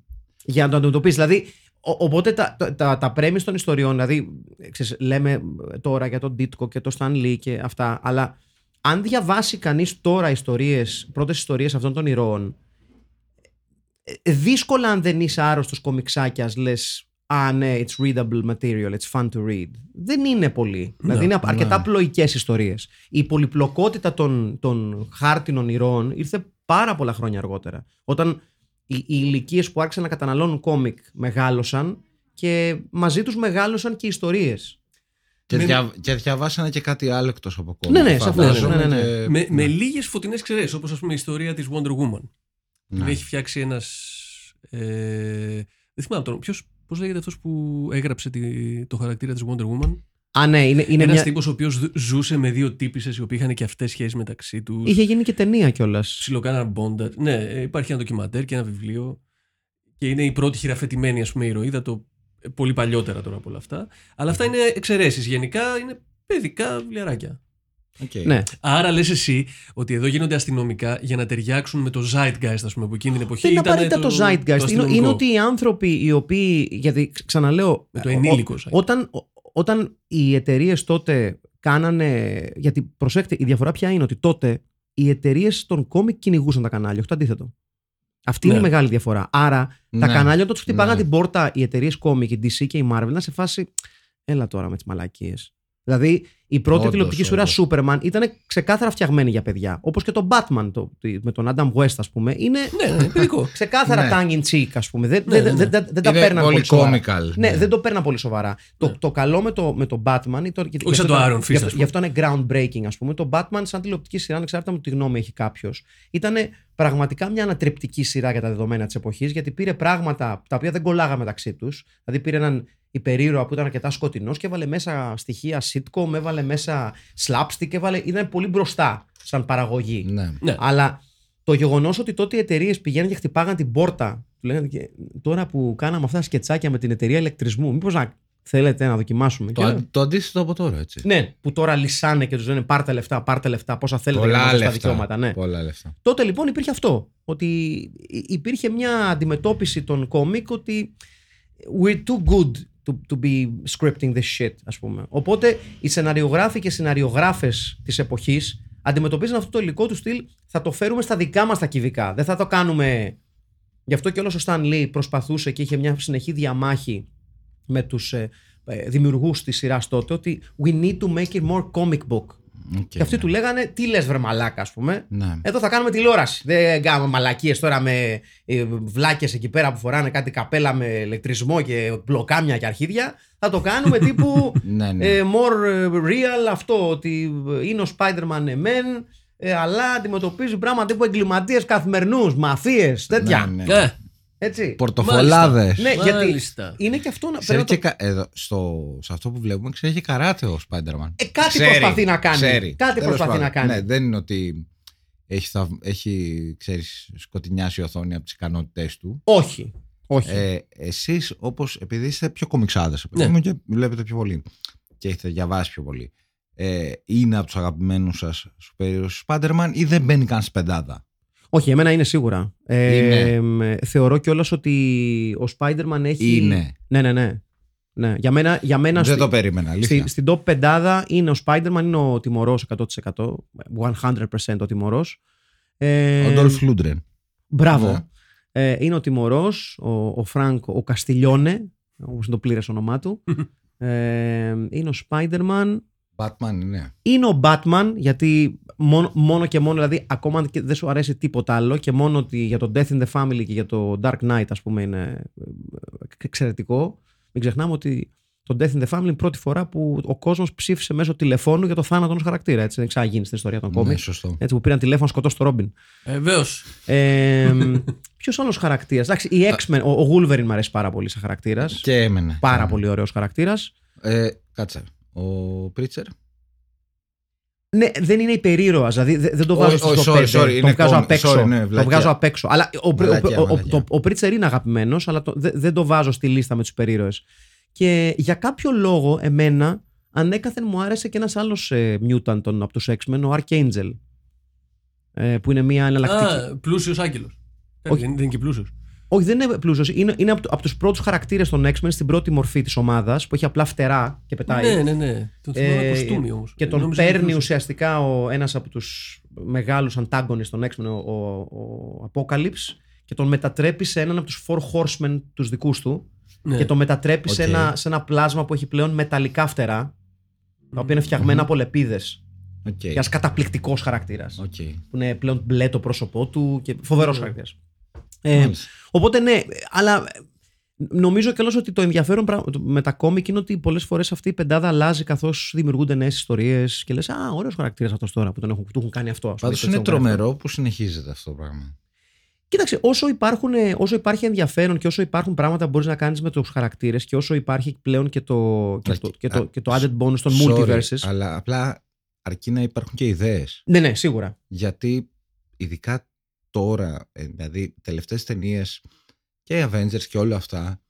για να το αντιμετωπίσεις. Δηλαδή, ο- οπότε τα, τα, τα, τα premise των ιστοριών, δηλαδή, ξέρεις, λέμε τώρα για τον Ditko και τον Stan Lee και αυτά, αλλά αν διαβάσει κανείς τώρα ιστορίες, πρώτες ιστορίες αυτών των ηρώων, ε, δύσκολα αν δεν είσαι άρρωστος κομιξάκιας λες «Α, ναι, it's readable material, it's fun to read». Δεν είναι πολύ. δηλαδή είναι αρκετά πλοϊκές ιστορίες. Η πολυπλοκότητα των, των χάρτινων ηρώων ήρθε πάρα πολλά χρόνια αργότερα. Όταν οι, οι ηλικίες που άρχισαν να καταναλώνουν κόμικ μεγάλωσαν και μαζί τους μεγάλωσαν και οι ιστορίες. Και, Με- δια, και διαβάσανε και κάτι άλλο εκτός από Ναι, κόμμα. ναι, σαφώς, φαντάζομαι, ναι, ναι, ναι. και- με, με λίγες φωτεινές ξερέσει, όπως ας πούμε η ιστορία της Wonder Woman. Ναι. Την έχει φτιάξει ένας. Ε, δεν θυμάμαι τον. Ποιος, πώς λέγεται αυτός που έγραψε τη, το χαρακτήρα της Wonder Woman; Α, ναι, είναι, είναι Ένας μια... τύπος ο οποίος ζούσε με δύο τύπησες οι οποίοι είχαν και αυτές σχέσεις μεταξύ τους. Είχε γίνει και ταινία κιόλας. Ψιλοκάναν μπόντα. Ναι, ε, υπάρχει ένα ντοκιματέρ και ένα βιβλίο. Και είναι η πρώτη χειραφετημένη ας πούμε, ηρωίδα, το ε, πολύ παλιότερα τώρα από όλα αυτά. Αλλά αυτά είναι εξαιρέσεις. Γενικά είναι παιδικά βιβλιαράκια. Οκ. Ναι. Άρα λες εσύ ότι εδώ γίνονται αστυνομικά για να ταιριάξουν με το zeitgeist, ας πούμε, που εκείνη την εποχή Δεν είναι ήταν απαραίτητα το, zeitgeist. είναι, είναι αστυνομικό. ότι οι άνθρωποι οι οποίοι. Γιατί ξ- ξαναλέω. Με το ο- ενήλικο ο- zeitgeist. όταν, ο- όταν οι εταιρείες τότε κάνανε. Γιατί προσέξτε, η διαφορά ποια είναι ότι τότε οι εταιρείες των κόμικ κυνηγούσαν τα κανάλια, όχι το αντίθετο. Αυτή είναι Ναι. η μεγάλη διαφορά. Άρα τα Ναι. κανάλια όταν τους χτυπάγαν Ναι. την πόρτα οι εταιρείες κόμικ, η DC και η Marvel, ήταν σε φάση. Έλα τώρα με τις μαλακίες. Δηλαδή η πρώτη Όντως, τηλεοπτική σειρά όντως. Superman ήταν ξεκάθαρα φτιαγμένη για παιδιά. Όπως και το Batman το, με τον Adam West, ας πούμε, είναι Ναι, ναι, παιδικό. ξεκάθαρα Ναι. tongue in cheek, ας πούμε. Δεν, Ναι, δεν, ναι, ναι. δεν, δεν, δεν τα Είναι παίρναν πολύ πολύ σοβαρά. comical. Ναι, δεν το παίρναν πολύ σοβαρά. Το, το καλό με το, με το Batman. ή Το, γιατί- Όχι σαν γι' το αυτό Iron ήταν- Fist, γι' ας αυτό- πούμε. Γι' αυτό είναι groundbreaking, ας πούμε. Το Batman, σαν τηλεοπτική σειρά, ανεξάρτητα με τη γνώμη έχει κάποιος, ήταν πραγματικά μια ανατρεπτική σειρά για τα δεδομένα της εποχής, γιατί πήρε πράγματα τα οποία δεν κολλάγαν μεταξύ τους. Δηλαδή πήρε έναν υπερήρωα που ήταν αρκετά σκοτεινός και έβαλε μέσα στοιχεία sitcom, έβαλε μέσα slapstick, έβαλε, ήταν πολύ μπροστά σαν παραγωγή. Ναι. Ναι. Αλλά το γεγονός ότι τότε οι εταιρείες πηγαίνουν και χτυπάγαν την πόρτα. Του λέγανε και τώρα που κάναμε αυτά τα σκετσάκια με την εταιρεία ηλεκτρισμού, μήπως να θέλετε να δοκιμάσουμε. Το, Και- αν- το αντίστοιχο από τώρα, έτσι. ναι, που τώρα λυσάνε και τους λένε πάρτε λεφτά, πάρτε λεφτά, πόσα θέλετε για να Πολλά δώσετε τα λεφτά. δικαιώματα. Ναι. Πολλά λεφτά. Τότε λοιπόν υπήρχε αυτό. Ότι υ- υπήρχε μια αντιμετώπιση των κόμικ ότι we're too good to, to be scripting this shit, ας πούμε. Οπότε οι σεναριογράφοι και σεναριογράφες της εποχής αντιμετωπίζαν αυτό το υλικό του στυλ θα το φέρουμε στα δικά μας τα κυβικά. Δεν θα το κάνουμε... Γι' αυτό και όλας ο Stan Lee προσπαθούσε και είχε μια συνεχή διαμάχη με τους ε, ε, δημιουργούς της σειράς τότε ότι we need to make it more comic book. Οκ, Και αυτοί ναι. του λέγανε τι λες βρε μαλάκα ας πούμε. Ναι. Εδώ θα κάνουμε τηλεόραση. Δεν κάνουμε μαλακίες τώρα με ε, βλάκες εκεί πέρα που φοράνε κάτι καπέλα με ηλεκτρισμό και μπλοκάμια και αρχίδια. Θα το κάνουμε τύπου Ναι, ναι. ε, more ε, real αυτό. Ότι είναι ο Spider-Man εμέν, ε, αλλά αντιμετωπίζει πράγματα τύπου εγκληματίες καθημερινούς, μαφίε, τέτοια. Ναι, ναι. Ε, Έτσι. Πορτοφολάδες. Ναι, γιατί Μάλιστα. είναι και αυτό να Ξέρει πρέπει και να το- κα- εδώ, στο, σε αυτό που βλέπουμε, ξέρει και καράτε ο Spider-Man. Ε, κάτι Ξέρει, προσπαθεί να κάνει. ξέρει. Κάτι Τέλος προσπαθεί πάντων. να κάνει. Ναι, δεν είναι ότι έχει, θαυ- έχει ξέρεις, σκοτεινιάσει η οθόνη από τις ικανότητές του. Όχι. Όχι. Ε, Εσείς, όπως επειδή είστε πιο κομιξάδες Ναι. ναι. και βλέπετε πιο πολύ και έχετε διαβάσει πιο πολύ, ε, είναι από τους αγαπημένους σας σούπερ ήρωες Spider-Man ή δεν μπαίνει καν στην πεντάδα; Όχι, εμένα είναι σίγουρα. Ε, Είναι. μ, θεωρώ κιόλας ότι ο Spider-Man έχει. Είναι. Ναι, ναι, ναι. ναι. Για μένα, για μένα δεν στη- το περίμενα. Αλήθεια. στη, στην top 5 είναι ο Spider-Man, είναι ο τιμωρός 100%. 100% ο τιμωρός. Ε, Ο Ντόλφ Λούντρεν. Μπράβο. Ναι. Ε, είναι ο τιμωρός, ο, ο Φρανκ, ο Καστιλιόνε, όπως είναι το πλήρες όνομά του. ε, είναι ο Spider-Man. Batman είναι. Είναι ο Batman, γιατί μόνο, μόνο και μόνο, δηλαδή, ακόμα αν και δεν σου αρέσει τίποτα άλλο και μόνο ότι για το Death in the Family και για το Dark Knight, ας πούμε, είναι ε, εξαιρετικό. Μην ξεχνάμε ότι το Death in the Family είναι η πρώτη φορά που ο κόσμος ψήφισε μέσω τηλεφώνου για το θάνατο ενός χαρακτήρα. Έτσι, δεν ξανάγινε στην ιστορία των Ναι, κόμικ. σωστό. Έτσι, που πήραν τηλέφωνο να σκοτώσει τον Ρόμπιν. Βεβαίως. Ε, Ποιος άλλος χαρακτήρας; Εντάξει, η X-Men, ο, ο Wolverine μου αρέσει πάρα πολύ σαν χαρακτήρας. Και έμενε. Πάρα Και πολύ ωραίος χαρακτήρας. έμενε. Ε, κάτσε. Ο Πρίτσερ; Ναι, δεν είναι υπερήρωας. Δηλαδή δεν δεν το βάζω Όχι, στο όχι, top sorry, 5. sorry, το είναι βγάζω κόμι- απ' έξω. sorry, ναι, το βλακιά. βγάζω απ' έξω. Αλλά ο, ο, Βλακιά, ο, ο, βλακιά. το- ο Πρίτσερ είναι αγαπημένος, αλλά το- δεν δεν το βάζω στη λίστα με τους υπερήρωες. Και για κάποιο λόγο, εμένα, ανέκαθεν μου άρεσε και ένας άλλος ε, mutant των- από τους X-Men, ο Archangel. Ε, που είναι μια εναλλακτική. Α, πλούσιος άγγελος. Όχι. Δεν, δεν είναι και πλούσιος. Όχι, δεν είναι πλούσιος. Είναι, είναι από, από τους πρώτους χαρακτήρες των X-Men στην πρώτη μορφή της ομάδας που έχει απλά φτερά και πετάει. Ναι, ναι, ναι. Τον θυμάμαι Ε, κοστούμι όμως. Και τον παίρνει ουσιαστικά ο, ένας από τους μεγάλους ανταγωνιστές των X-Men, ο, ο, ο Apocalypse, και τον μετατρέπει σε έναν από τους Four Horsemen τους δικούς του Ναι. και τον μετατρέπει σε, Οκ. ένα, σε ένα πλάσμα που έχει πλέον μεταλλικά φτερά, τα οποία είναι φτιαγμένα από λεπίδες. Οκ. Και ένας καταπληκτικός χαρακτήρας. Οκ. Που είναι πλέον μπλε το πρόσωπό του και φοβερός Ναι. χαρακτήρας. Ε, Μάλιστα. Οπότε ναι, αλλά Νομίζω κιόλα ότι το ενδιαφέρον πραγ- με τα κόμικ είναι ότι πολλές φορές αυτή η πεντάδα αλλάζει καθώς δημιουργούνται νέες ιστορίες και λες: Α, ωραίος χαρακτήρας αυτός τώρα που τον έχουν, του έχουν κάνει αυτό. ας πούμε, Πάντως το είναι έτσι το γράφει. τρομερό που συνεχίζεται αυτό το πράγμα. Κοίταξε, όσο, υπάρχουν, όσο υπάρχει ενδιαφέρον και όσο υπάρχουν πράγματα που μπορείς να κάνεις με τους χαρακτήρες και όσο υπάρχει πλέον και το, και Αρκεί- το, και το, α, και το added bonus των Sorry, multiverses. Αλλά απλά αρκεί να υπάρχουν και ιδέες. Ναι, ναι, σίγουρα. Γιατί ειδικά τώρα, ε, δηλαδή τελευταίες ταινίες και Avengers και όλα αυτά,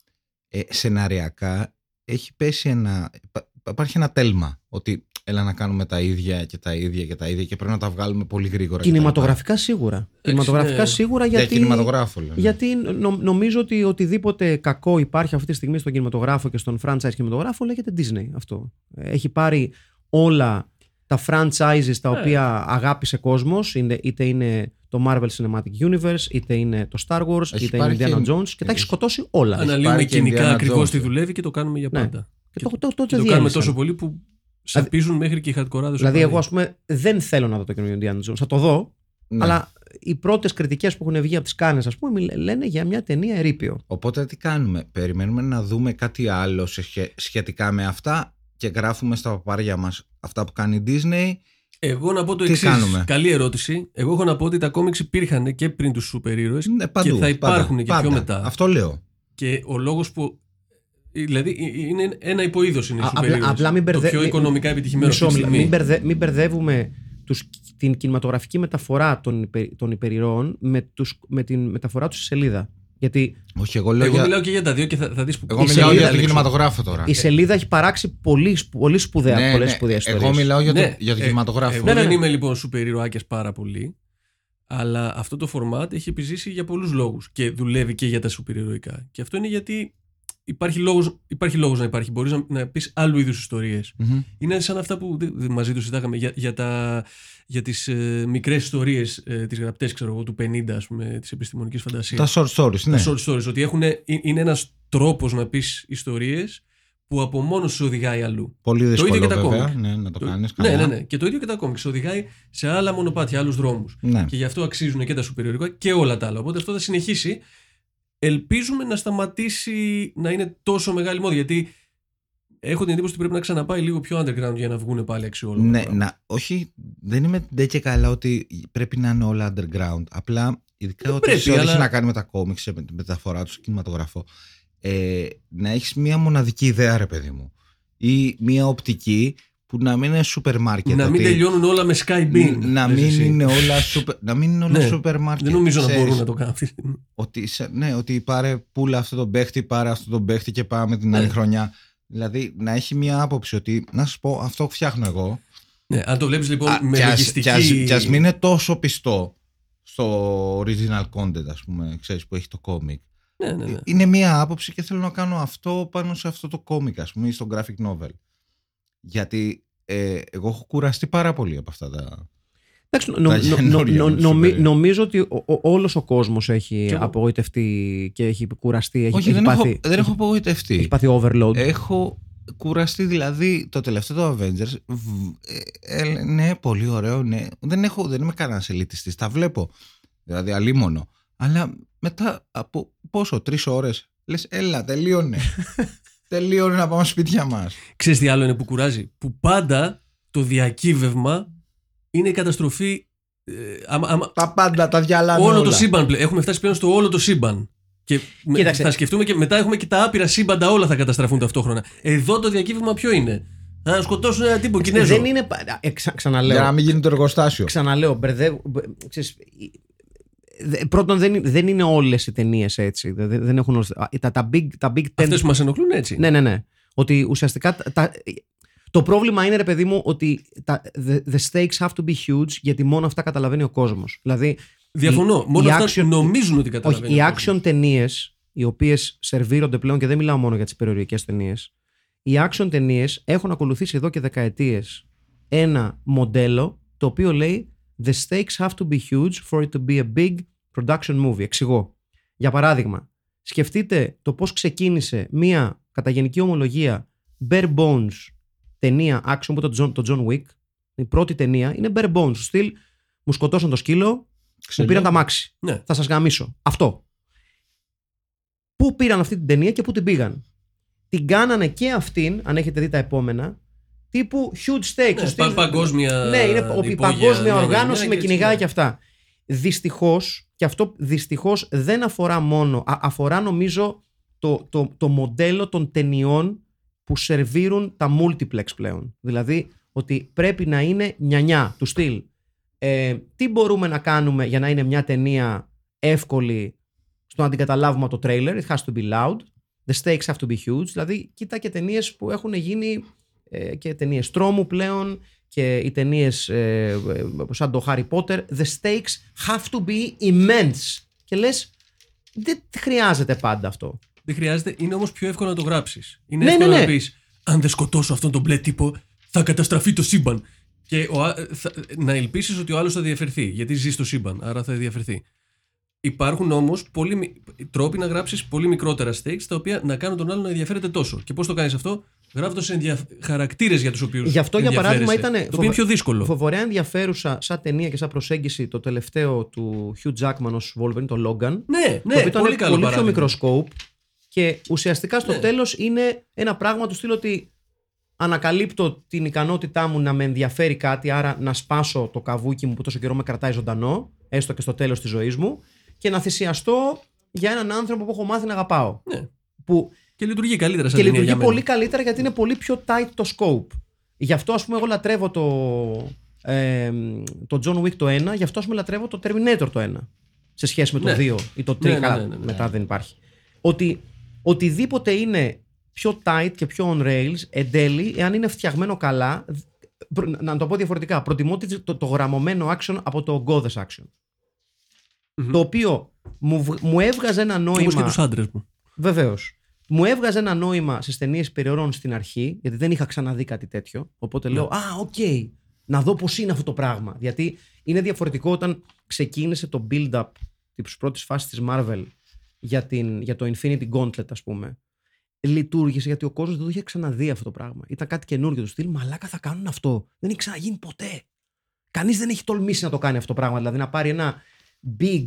ε, σεναριακά έχει πέσει ένα, υπά- υπάρχει ένα τέλμα ότι έλα να κάνουμε τα ίδια και τα ίδια και τα ίδια και πρέπει να τα βγάλουμε πολύ γρήγορα. κτλ. Κινηματογραφικά σίγουρα. Κινηματογραφικά ναι. σίγουρα Για γιατί. κινηματογράφο λέω. ναι. Γιατί νο- νομίζω ότι οτιδήποτε κακό υπάρχει αυτή τη στιγμή στον κινηματογράφο και στον franchise κινηματογράφο λέγεται Disney αυτό. Έχει πάρει όλα τα franchises τα Ναι. οποία αγάπησε κόσμος, είναι- είτε είναι το Marvel Cinematic Universe, είτε είναι το Star Wars, Έχει είτε είναι πάρει Indiana και- Jones και τα έχει έχει- σκοτώσει όλα. Αναλύουμε πάρει και κοινικά Indiana ακριβώς Jones, τι ε. δουλεύει και το κάνουμε για Ναι. πάντα. Και το, το, το, Και το διέλυσαν. κάνουμε τόσο πολύ που σαπίζουν μέχρι και οι χαρτκοράδε. Δηλαδή, εγώ ας πούμε δεν θέλω να δω το καινούριο Indiana Jones. Θα το δω, Ναι. αλλά οι πρώτες κριτικές που έχουν βγει από τις κάνες, ας πούμε, μιλ- λένε για μια ταινία ερείπιο. Οπότε τι κάνουμε, περιμένουμε να δούμε κάτι άλλο σε σχε- σχετικά με αυτά και γράφουμε στα παπάρια μας αυτά που κάνει η Disney. Εγώ να πω το Τι εξής. κάνουμε; Καλή ερώτηση. Εγώ έχω να πω ότι τα κόμιξ υπήρχαν και πριν τους σούπερ ήρωες Ναι, παντού, και θα υπάρχουν πάντα, και πιο πάντα. μετά. Αυτό λέω. Και ο λόγος που. Δηλαδή ε, είναι ένα υποείδος είναι οι Α, σούπερ απλά- ήρωες. απλά μην μπερδε- Το πιο μην- οικονομικά επιτυχημένο Μισό, αυτή τη μην, στιγμή. μπερδε- μην μπερδεύουμε τους, την κινηματογραφική μεταφορά των, υπε, των υπερηρώων με, τους, με την μεταφορά τους στη σελίδα. Γιατί Όχι, εγώ λέω Εγώ για... μιλάω και για τα δύο και θα, θα δεις που. Εγώ η μιλάω σελίδα για τον λέξω. κινηματογράφο τώρα. η σελίδα έχει παράξει πολύ, σπ- πολύ σπουδαία, Ναι, πολλές ναι, σπουδαίες Εγώ ιστορίες. μιλάω για, Ναι, το, για τον ε, κινηματογράφο. Εγώ Ναι, ναι, δεν ναι. είμαι λοιπόν σούπερ ήρωάκια πάρα πολύ. Αλλά αυτό το format έχει επιζήσει για πολλούς λόγους και δουλεύει και για τα σούπερ ηρωικά. Και αυτό είναι γιατί υπάρχει λόγος, υπάρχει λόγος να υπάρχει. Μπορείς να, να πεις άλλου είδους ιστορίες. Μμμ. Είναι σαν αυτά που δε- δε- μαζί τους συζητάγαμε για, για, τα, για τις ε, μικρές ιστορίες, ε, τις γραπτές ξέρω εγώ, του 50 ας πούμε, της επιστημονικής φαντασίας. Τα short stories, ναι. Τα short stories, ότι έχουν, είναι ένας τρόπος να πεις ιστορίες που από μόνος σου οδηγάει αλλού. Πολύ ίδιο δύσκολο και τα βέβαια κόμικ. ναι, να το, Το- κάνεις ναι, καλά. ναι, ναι. Και το ίδιο και τα κόμικ. Σε οδηγάει σε άλλα μονοπάτια, άλλους δρόμους. Ναι. Και γι' αυτό αξίζουν και τα σουπεριορικά και όλα τα άλλα. Οπότε αυτό θα συνεχίσει. Ελπίζουμε να σταματήσει να είναι τόσο μεγάλη μόδα. Γιατί έχω την εντύπωση ότι πρέπει να ξαναπάει λίγο πιο underground για να βγουν πάλι αξιόλογα. Ναι, πράγματα. να, όχι, δεν είμαι ντε και καλά ότι πρέπει να είναι όλα underground. Απλά, ειδικά Δεν ότι πρέπει, σε ό,τι αλλά- έχει να κάνει με τα κόμιξ, με τη μεταφορά του στο κινηματογραφό, ε, να έχεις μία μοναδική ιδέα, ρε παιδί μου. Ή μία οπτική που να μην είναι σούπερ μάρκετ. να μην ότι- τελειώνουν όλα με Skybeam. να λες μην, εσύ. είναι όλα σούπερ, να μην είναι όλα Ναι, σούπερ μάρκετ. Δεν νομίζω να ξέρεις. μπορούν να το κάνουν αυτή τη στιγμή. Ότι, σε- ναι, ότι πάρε πουλα αυτό τον παίχτη, πάρε αυτό τον παίχτη και πάμε την Ναι. άλλη χρονιά. Δηλαδή να έχει μία άποψη ότι, να σου πω, αυτό φτιάχνω εγώ. Ναι, αν το βλέπεις λοιπόν Α, με κι ας- λογιστική. κι ας- κι ας μην είναι τόσο πιστό στο original content, ας πούμε, ξέρεις, που έχει το κόμικ. Ναι, ναι, ναι. Είναι μία άποψη και θέλω να κάνω αυτό πάνω σε αυτό το κόμικ, ας πούμε, ή στο graphic novel. Γιατί ε, εγώ έχω κουραστεί πάρα πολύ από αυτά τα... νομίζω ότι ο- ο- όλος ο κόσμος έχει Κι εγώ. απογοητευτεί και έχει κουραστεί. Έχει, Όχι, έχει δεν, πάθει, έχω, δεν έχω απογοητευτεί. έχει πάθει overload. Έχω κουραστεί δηλαδή το τελευταίο το Avengers. β- ε, ε, ναι, πολύ ωραίο, ναι. Δεν, έχω, δεν είμαι κανένας ελιτιστής. Τα βλέπω. Δηλαδή, αλίμονο. Αλλά μετά από πόσο, τρεις ώρες, λες, έλα, τελείωνε. τελείωνε να πάμε σπίτια μας. Ξέρεις τι άλλο είναι που κουράζει; Που πάντα το διακύβευμα είναι η καταστροφή. ε, άμα- άμα- Τα πάντα, τα διαλάνε. όλο όλα. το σύμπαν πλέον. Έχουμε φτάσει πλέον στο όλο το σύμπαν. Και με- Κοίταξε. θα σκεφτούμε και μετά έχουμε και τα άπειρα σύμπαντα όλα θα καταστραφούν ταυτόχρονα. Εδώ το διακύβευμα ποιο είναι; Θα σκοτώσουν ένα τύπο Κινέζο. Δεν είναι. πα- ε, ξα- ξαναλέω. Για να μην γίνει το εργοστάσιο. Ξαναλέω, μπερδεύω. μπε- ξέρεις, δε- πρώτον, δεν, είναι- δεν είναι όλες οι ταινίες έτσι. Δεν, δεν έχουν όλες- α, τα, τα, big, τα big ten. Αυτές που μας ενοχλούν έτσι. Ναι, ναι, ναι. Ότι ουσιαστικά. τα- τα- το πρόβλημα είναι, ρε παιδί μου, ότι τα, the, the stakes have to be huge γιατί μόνο αυτά καταλαβαίνει ο κόσμος. Δηλαδή, Διαφωνώ. η- Μόνο η αυτά action- νομίζουν ότι όχι, καταλαβαίνουν. οι ο action κόσμος. ταινίες, οι οποίες σερβίρονται πλέον και δεν μιλάω μόνο για τις περιοριακές ταινίες. Οι action ταινίες έχουν ακολουθήσει εδώ και δεκαετίες ένα μοντέλο το οποίο λέει The stakes have to be huge for it to be a big production movie. Εξηγώ. Για παράδειγμα, σκεφτείτε το πώς ξεκίνησε μία κατά γενική ομολογία bare bones ταινία action που ήταν το John, το John Wick. Η πρώτη ταινία είναι bare bones. Στο στυλ μου σκοτώσαν το σκύλο, μου πήραν τα μάξι. Ναι. Θα σας γαμίσω. Αυτό. πού πήραν αυτή την ταινία και πού την πήγαν. Την κάνανε και αυτήν, αν έχετε δει τα επόμενα, τύπου huge stakes. Ναι, Ο στυλ- πα- παγκόσμια Ναι, είναι ο- η υπόγεια, παγκόσμια ναι, ναι, οργάνωση ναι, με και έτσι, κυνηγάει ναι. και αυτά. Δυστυχώς, και αυτό δυστυχώς δεν αφορά μόνο, α- αφορά νομίζω το, το, το μοντέλο των ταινιών που σερβίρουν τα multiplex πλέον. Δηλαδή ότι πρέπει να είναι νιανιά του στυλ. Ε, τι μπορούμε να κάνουμε για να είναι μια ταινία εύκολη στο να την καταλάβουμε από το trailer. It has to be loud. The stakes have to be huge. Δηλαδή, κοίτα και ταινίες που έχουν γίνει ε, και ταινίες τρόμου πλέον και οι ταινίες ε, ε, σαν το Harry Potter. The stakes have to be immense. Και λες, δεν χρειάζεται πάντα αυτό. Δεν χρειάζεται, είναι όμως πιο εύκολο να το γράψεις. Είναι Ναι, εύκολο ναι, ναι. να πεις: Αν δεν σκοτώσω αυτόν τον μπλε τύπο, θα καταστραφεί το σύμπαν. Και ο, α- θα, να ελπίσεις ότι ο άλλος θα διαφερθεί. Γιατί ζει στο σύμπαν, άρα θα διαφερθεί. Υπάρχουν όμως τρόποι να γράψεις πολύ μικρότερα stakes τα οποία να κάνουν τον άλλο να ενδιαφέρεται τόσο. Και πώς το κάνεις αυτό, γράφοντας ενδια... χαρακτήρες για τους οποίους. Γι' αυτό, για παράδειγμα, ήταν Το οποίο είναι πιο δύσκολο. φοβερά ενδιαφέρουσα σαν ταινία και σαν προσέγγιση το τελευταίο του Hugh Jackman ως Wolverine, το Logan. Ναι, το ναι, οποίο ήταν πολύ καλό πολύ πιο παράδειγμα. μικρό scope και ουσιαστικά στο Ναι. τέλος είναι ένα πράγμα του στυλ ότι ανακαλύπτω την ικανότητά μου να με ενδιαφέρει κάτι άρα να σπάσω το καβούκι μου που τόσο καιρό με κρατάει ζωντανό έστω και στο τέλος της ζωής μου και να θυσιαστώ για έναν άνθρωπο που έχω μάθει να αγαπάω Ναι. που Και λειτουργεί καλύτερα σαν και ταινία λειτουργεί για μένα. πολύ καλύτερα γιατί είναι πολύ πιο tight το scope. Γι' αυτό ας πούμε εγώ λατρεύω το, ε, το John Wick το 1, γι' αυτό ας πούμε λατρεύω το Terminator το 1 σε σχέση με το Ναι. 2 ή το 3, Ναι, ναι, καλά, ναι, ναι, ναι. μετά δεν υπάρχει. Ότι οτιδήποτε είναι πιο tight και πιο on rails, εν τέλει, εάν είναι φτιαγμένο καλά, προ- να το πω διαφορετικά, προτιμώ το, το, το γραμμωμένο action από το ογκώδες action. Μμμ. Το οποίο μου, β- μου έβγαζε ένα νόημα. Όπως και τους άντρες μου. Βεβαίως. Μου έβγαζε ένα νόημα στις ταινίες Περιορών στην αρχή, γιατί δεν είχα ξαναδεί κάτι τέτοιο. Οπότε λέω, Α, οκ, να δω πώς είναι αυτό το πράγμα. Γιατί είναι διαφορετικό όταν ξεκίνησε το build-up της πρώτης φάσης της Marvel για, την, για το Infinity Gauntlet, ας πούμε. Λειτουργήσε γιατί ο κόσμος δεν το είχε ξαναδεί αυτό το πράγμα. Ήταν κάτι καινούργιο του στυλ. Μαλάκα θα κάνουν αυτό. Δεν έχει ξαναγίνει ποτέ. Κανείς δεν έχει τολμήσει να το κάνει αυτό το πράγμα. Δηλαδή να πάρει ένα big,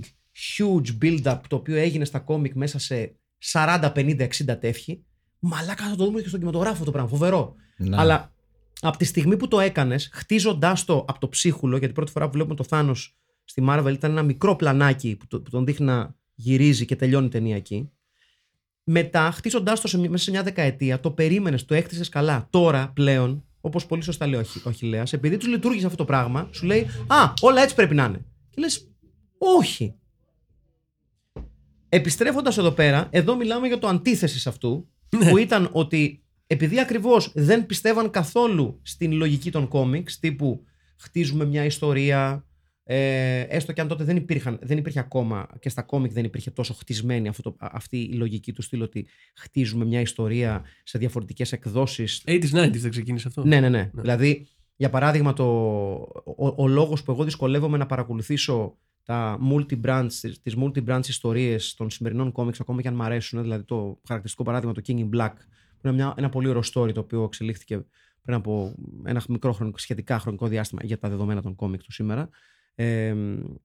huge build-up το οποίο έγινε στα κόμικ μέσα σε 40, 50, 60 τεύχη. Μαλάκα θα το δούμε και στον κινηματογράφο αυτό το πράγμα. Φοβερό. Ναι. Αλλά από τη στιγμή που το έκανες, χτίζοντάς το από το ψίχουλο, γιατί πρώτη φορά που βλέπουμε το Θάνο στη Marvel ήταν ένα μικρό πλανάκι που, το- που τον δείχνει να γυρίζει και τελειώνει η ταινία εκεί. Μετά, χτίζοντάς το σε, μια- μέσα σε μια δεκαετία, το περίμενες, το έκτισες καλά. Τώρα πλέον, όπως πολύ σωστά λέει ο, Χι- ο Χιλέας, επειδή τους λειτουργήσε αυτό το πράγμα, σου λέει Α, όλα έτσι πρέπει να είναι. Και λες, Όχι. Επιστρέφοντας εδώ πέρα, εδώ μιλάμε για το αντίθεσης αυτού, Ναι. που ήταν ότι επειδή ακριβώς δεν πιστεύαν καθόλου στην λογική των κόμιξ, τύπου χτίζουμε μια ιστορία, ε, έστω και αν τότε δεν, υπήρχαν, δεν υπήρχε ακόμα και στα κόμικ δεν υπήρχε τόσο χτισμένη αυτό το, α- αυτή η λογική του στυλ ότι χτίζουμε μια ιστορία σε διαφορετικές εκδόσεις 80s, 90s δεν ξεκίνησε αυτό; ναι, ναι, ναι. Δηλαδή, για παράδειγμα, το, ο, ο λόγος που εγώ δυσκολεύομαι να παρακολουθήσω τα multi-branch, τις, τις multi-branch ιστορίες των σημερινών κόμιξ, ακόμα και αν μ' αρέσουν, δηλαδή το χαρακτηριστικό παράδειγμα το King in Black, που είναι μια, ένα πολύ ωραίο story το οποίο εξελίχθηκε πριν από ένα μικρό χρονικό, σχετικά χρονικό διάστημα για τα δεδομένα των κόμιξ του σήμερα, ε,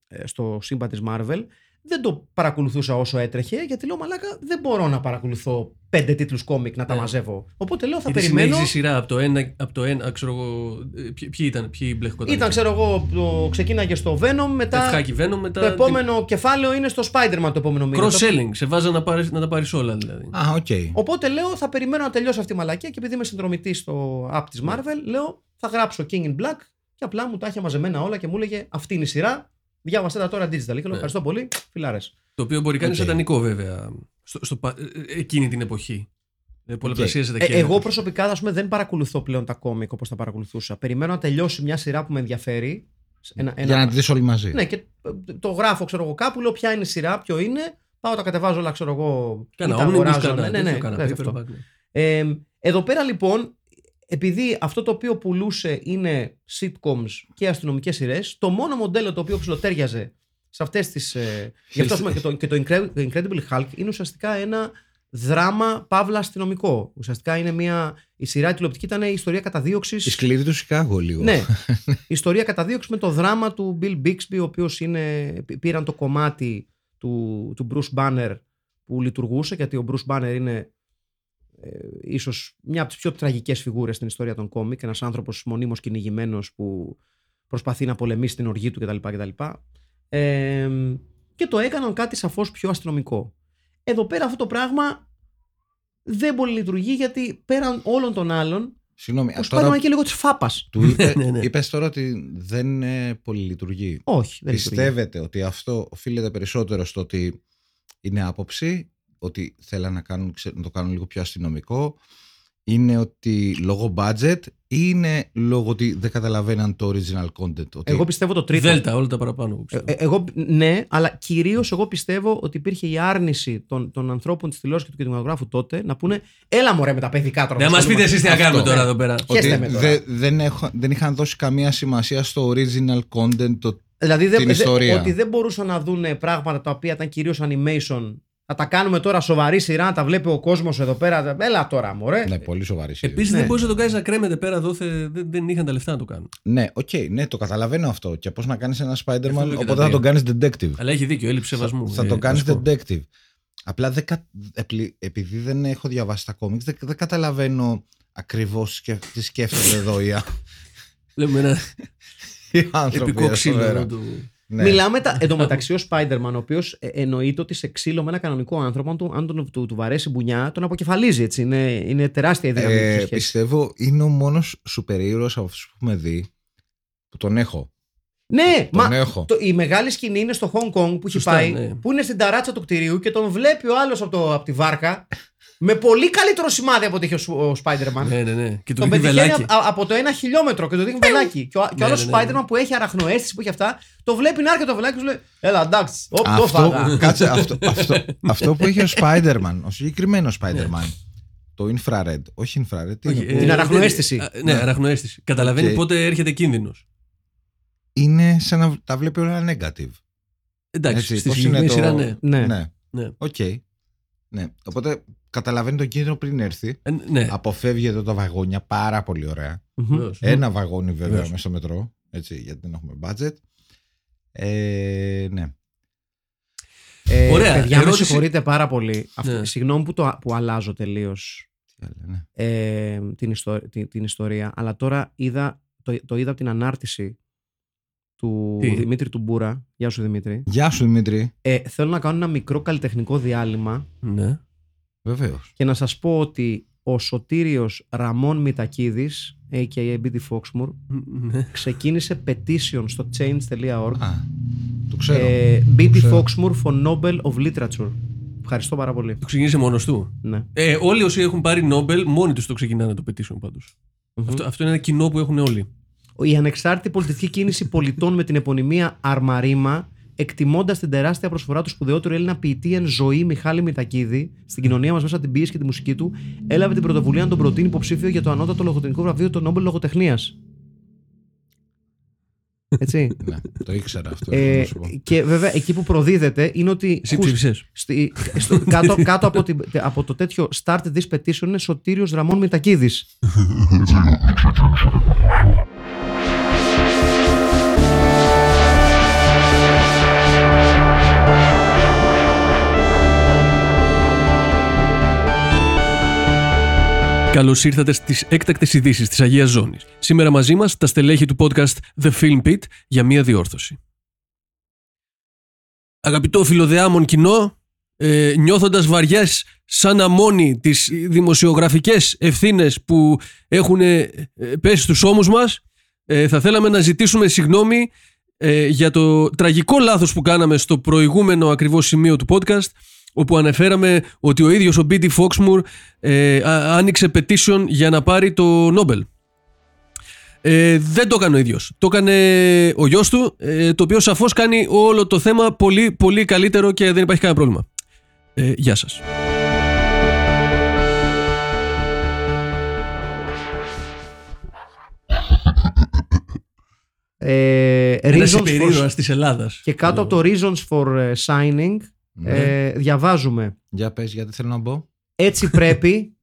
ε, στο σύμπαν της Marvel, δεν το παρακολουθούσα όσο έτρεχε, γιατί λέω μαλάκα δεν μπορώ να παρακολουθώ πέντε τίτλους κόμικ να τα Ναι. μαζεύω. Οπότε λέω θα Γιατί περιμένω... συνέχιζε η σειρά από το ένα, από το ένα ξέρω εγώ. ε, Ποιοι, ποιοι ήταν, ποιοι μπλεχκόταν. Ήταν, ξέρω εγώ, το ξεκίναγε στο Venom, μετά Ευχάκι Venom, μετά. το επόμενο κεφάλαιο είναι στο Spider-Man το επόμενο μήνα. Το- Cross-selling. Σε βάζαν να, πάρεις, να τα πάρεις όλα δηλαδή. Α, οκ. Οπότε λέω θα περιμένω να τελειώσει αυτή η μαλακία και επειδή είμαι συνδρομητής στο app της Marvel, λέω θα γράψω King in Black και απλά μου τα είχε μαζεμένα όλα και μου έλεγε αυτή είναι η σειρά. Διάβασέ τα τώρα digital. Και λέω ευχαριστώ πολύ. Φιλάρες. Το οποίο μπορεί να είναι Οκ. σατανικό βέβαια. Στο, στο, πα- ε, εκείνη την εποχή. Ε, πολλαπλασιάζεται και. Ε, εγώ προσωπικά ας πούμε, δεν παρακολουθώ πλέον τα κόμικ όπως τα παρακολουθούσα. Περιμένω να τελειώσει μια σειρά που με ενδιαφέρει. Ένα, ένα- Για να τη δεις όλη μαζί. Ναι, και ε, το γράφω, ξέρω εγώ, κάπου, λέω ποια είναι η σειρά, ποιο είναι. Πάω, τα κατεβάζω όλα, ξέρω εγώ. Κάνα ή τα omnibus, αγοράζω. κάνα ναι, ναι, ναι, τέτοιο, κάνα ξέρεις αυτό. paperback, ναι. Ε, εδώ πέρα λοιπόν, επειδή αυτό το οποίο πουλούσε είναι sitcoms και αστυνομικές σειρές, το μόνο μοντέλο το οποίο ψηλοτέριαζε σε αυτές τις... Ε, γι' αυτό ας πούμε, και το, και το Incre- το Incredible Hulk είναι ουσιαστικά ένα δράμα παύλα αστυνομικό. Ουσιαστικά είναι μια... Η σειρά τηλεοπτική ήταν η ιστορία καταδίωξης... Η σκληρή του Σικάγο λίγο. Ναι. Ιστορία καταδίωξης με το δράμα του Bill Bixby, ο οποίος πήραν το κομμάτι του, του Bruce Banner που που λειτουργούσε γιατί ο Bruce Banner είναι ε, ίσως μια από τις πιο τραγικές φιγούρες στην ιστορία των κόμικ ένας άνθρωπος μονίμως κυνηγημένος που προσπαθεί να πολεμήσει την οργή του κτλ. κτλ. Ε, και το έκαναν κάτι σαφώς πιο αστυνομικό. Εδώ πέρα αυτό το πράγμα δεν πολύ λειτουργεί γιατί πέραν όλων των άλλων Συγγνώμη, ο α, τώρα Spider-Man είναι και λίγο της φάπας. του είπε, Ναι, ναι. είπες τώρα ότι δεν ε, πολυλειτουργεί. Όχι, δεν λειτουργεί. Πιστεύετε ότι αυτό οφείλεται περισσότερο στο ότι είναι άποψη, ότι θέλαν να, κάνουν, ξέ- να το κάνουν λίγο πιο αστυνομικό, είναι ότι λόγω budget ή είναι λόγω ότι δεν καταλαβαίναν το original content. Ότι... Εγώ πιστεύω το τρίτο. Δέλτα, όλα τα παραπάνω. εγώ Ε, πιστεύω. ε, εγώ, ναι, αλλά κυρίως εγώ πιστεύω ότι υπήρχε η άρνηση των, των ανθρώπων της τηλεόρασης και του κινηματογράφου τότε να πούνε Έλα μωρέ με τα παιδικά τώρα. Να μας πείτε εσείς τι να Αυτό. κάνουμε τώρα εδώ πέρα. ότι χέστε με τώρα. δε- δεν, έχω- δεν είχαν δώσει καμία σημασία στο original content. Το... Δηλαδή δεν, την δε- ιστορία. ότι δεν μπορούσαν να δουν πράγματα τα οποία ήταν κυρίως animation. Θα τα κάνουμε τώρα σοβαρή σειρά, να τα βλέπει ο κόσμος εδώ πέρα. Έλα τώρα, μωρέ. Ναι, πολύ σοβαρή σειρά. Επίσης Ναι. δεν μπορείς να το κάνεις να κρέμεται πέρα εδώ. θε- Δεν, δεν είχαν τα λεφτά να το κάνουν. Ναι, οκ, ναι, το καταλαβαίνω αυτό. Και πώς να κάνεις ένα Spider-Man, και τα οπότε θα δύο. τον κάνεις detective. Αλλά έχει δίκιο, έλλειψη σεβασμού. Θα ε, το να κάνει σου πω. detective. Απλά δεν κα- επλη- επειδή δεν έχω διαβάσει τα κόμιξ, δεν, δεν καταλαβαίνω ακριβώς τι σκέφτονται εδώ οι, α- Λέμε ένα οι άνθρωποι. επικό εδώ ξύλο. πέρα. εδώ του- Ναι. Μιλάμε τα, εντωμεταξύ ο Spider-Man, ο οποίος εννοείται ότι σε ξύλο με ένα κανονικό άνθρωπο, αν, του, αν τον, του, του βαρέσει μπουνιά, τον αποκεφαλίζει. Έτσι. Είναι, είναι τεράστια η δύναμη Ε, της σχέσης. πιστεύω είναι ο μόνος σούπερ ήρωας από αυτούς που έχουμε δει που τον έχω. Ναι, Τον μα έχω. το, η μεγάλη σκηνή είναι στο Hong Kong που έχει Σωστά, πάει, ναι. που είναι στην ταράτσα του κτηρίου και τον βλέπει ο άλλος από, το- από τη βάρκα με πολύ καλύτερο σημάδι από ό,τι είχε ο, Σου- ο Spider-Man. Ναι, ναι, ναι. Και του Τον δείχνει πετυχαίνει βελάκι. α- από το ένα χιλιόμετρο και το δείχνει βελάκι. Και ο, και ο Ναι, άλλος ναι, ναι, ναι. Spider-Man που έχει αραχνοαίσθηση που έχει αυτά, το βλέπει να έρχεται το βελάκι και σου λέει Έλα, εντάξει, οπ, το Αυτό, φάγα. κάτσε, αυτό, αυτό, αυτό που είχε ο Spider-Man, ο συγκεκριμένος Spider-Man, το infrared, όχι infrared, τι Όχι, είναι, ε, Την αραχνοαίσθηση. δεν- α, Ναι, αραχνοαίσθηση. Καταλαβαίνει Οκ. πότε έρχεται κίνδυνος. είναι σαν να τα βλέπει όλα negative. Εντάξει, Έτσι, στη πώς συγκεκριμένη είναι το- σειρά ναι. Ναι. Ναι. Ναι. Οκ. Ναι. Οπότε καταλαβαίνει τον κίνδυνο πριν έρθει. Ε, ναι. Αποφεύγει εδώ τα βαγόνια πάρα πολύ ωραία. Μμμ. Βεβαίως. Ένα βαγόνι βέβαια Βεβαίως. μέσα στο μετρό. Έτσι, γιατί δεν έχουμε budget. Ε, ναι. Ε, Ωραία, Παιδιά, με ερώτηση- συγχωρείτε πάρα πολύ. Αυτό- Ναι. Συγγνώμη που, το, που αλλάζω τελείως Τι άλλο, ναι. ε, την, ιστο- την, την ιστορία, αλλά τώρα είδα, το, το είδα από την ανάρτηση του Τι; Δημήτρη του Μπούρα. Γεια σου Δημήτρη. Γεια σου Δημήτρη. Ε, θέλω να κάνω ένα μικρό καλλιτεχνικό διάλειμμα Ναι. Βεβαίως. και να σας πω ότι ο Σωτήριος Ραμόν Μητακίδης, a.k.a. BD Foxmoor, Ναι. ξεκίνησε petition στο change.org Α, το ξέρω. ε, BD ξέρω. Foxmoor for Nobel of Literature. Ευχαριστώ πάρα πολύ. Το ξεκίνησε μόνος του; Ναι. Ε, όλοι όσοι έχουν πάρει Νόμπελ, μόνοι τους το ξεκινάνε το petition πάντως. Μμμ. Αυτό, αυτό είναι ένα κοινό που έχουν όλοι. Η ανεξάρτητη πολιτική κίνηση πολιτών με την επωνυμία Αρμαρίμα, εκτιμώντας την τεράστια προσφορά του σπουδαιότερου Έλληνα ποιητή εν ζωή Μιχάλη Μητακίδη στην κοινωνία μας μέσα από την πίεση και τη μουσική του, έλαβε την πρωτοβουλία να τον προτείνει υποψήφιο για το ανώτατο λογοτεχνικό βραβείο του Νόμπελ Λογοτεχνίας. Έτσι. ναι, το ήξερα αυτό. ε, να σου πω. και βέβαια εκεί που προδίδεται είναι ότι. Εσύ χους- ψήφισες. στη- στο- κάτω, κάτω από, την- από το τέτοιο start this petition είναι Σωτήριος Ραμόν Μητακίδης. Καλώς ήρθατε στις έκτακτες ειδήσεις της Αγίας Ζώνης. Σήμερα μαζί μας τα στελέχη του podcast The Film Pit για μία διόρθωση. Αγαπητό φιλοδεάμον κοινό, ε, νιώθοντας βαριές σαν αμόνι τις δημοσιογραφικές ευθύνες που έχουν ε, πέσει στους ώμους μας, ε, θα θέλαμε να ζητήσουμε συγγνώμη ε, για το τραγικό λάθος που κάναμε στο προηγούμενο ακριβώς σημείο του podcast, όπου αναφέραμε ότι ο ίδιος ο B.D. Foxmoor ε, α- άνοιξε petition για να πάρει το Νόμπελ. Ε, δεν το έκανε ο ίδιος. Το έκανε ο γιος του, ε, το οποίο σαφώς κάνει όλο το θέμα πολύ πολύ καλύτερο και δεν υπάρχει κανένα πρόβλημα. Ε, γεια σας. Ε, Ένας reasons for- υπερήρωας της Ελλάδας. Και κάτω από το Reasons for ε, Signing Ναι. ε, διαβάζουμε Για πες γιατί θέλω να μπω. Έτσι πρέπει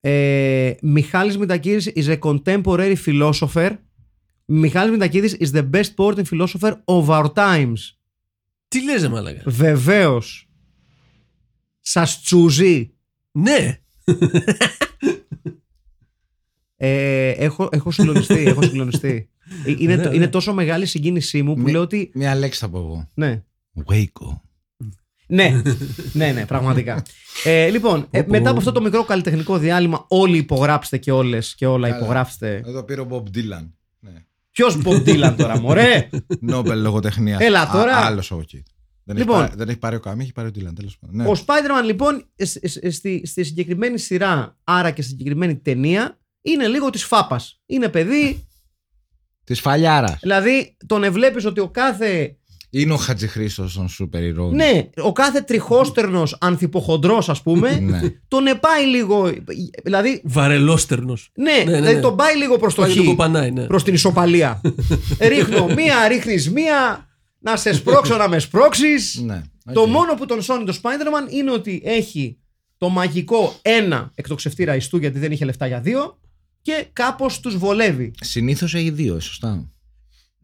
ε, Μιχάλης Μητακίδης is a contemporary philosopher Μιχάλης Μητακίδης is the best poet and philosopher of our times Τι λες ρε μάλακα. Βεβαίως Σας τσούζει. Ναι. Ε, έχω, έχω συγκλονιστεί. έχω συγκλονιστεί. Ε, Είναι, Ναι, το- ναι. είναι τόσο μεγάλη η συγκίνησή μου που Μη- λέω ότι. Μια λέξη θα πω εγώ. Ναι. Waco. Ναι, ναι, ναι, πραγματικά. Ε, λοιπόν, ε, μετά από αυτό το μικρό καλλιτεχνικό διάλειμμα, όλοι υπογράψτε και όλες και όλα Καλά. υπογράψτε. Εδώ πήρε ο Bob Dylan. Ναι. Ποιος Bob Dylan τώρα, μωρέ! Νόμπελ λογοτεχνίας. Έλα τώρα. Άλλος όχι. Δεν, Λοιπόν. έχει πάρει, δεν έχει πάρει ο Καμί, έχει πάρει ο Dylan. Τέλος πάντων. Ναι. Ο Spider-Man λοιπόν σ- σ- στη, στη συγκεκριμένη σειρά, άρα και στη συγκεκριμένη ταινία, είναι λίγο της φάπας. Είναι παιδί, Της φαλιάρας. δηλαδή τον ευλέπεις ότι ο κάθε. Είναι ο Χατζηχρήστος των σούπερ ηρώων. Ναι, ο κάθε τριχόστερνο ανθυποχοντρός, ας πούμε, Ναι. τον πάει λίγο. Δηλαδή, Βαρελόστερνο. ναι, ναι, δηλαδή ναι. τον πάει λίγο προς το Πάει χ. το κοπανάει, ναι. Προς την ισοπαλία. Ρίχνω μία, ρίχνεις μία, να σε σπρώξω να με σπρώξεις. ναι. Το οκ. μόνο που τον σώνει το Spider-Man είναι ότι έχει το μαγικό ένα εκτοξευτήρα ιστού γιατί δεν είχε λεφτά για δύο και κάπως τους βολεύει. Συνήθως έχει δύο, σωστά.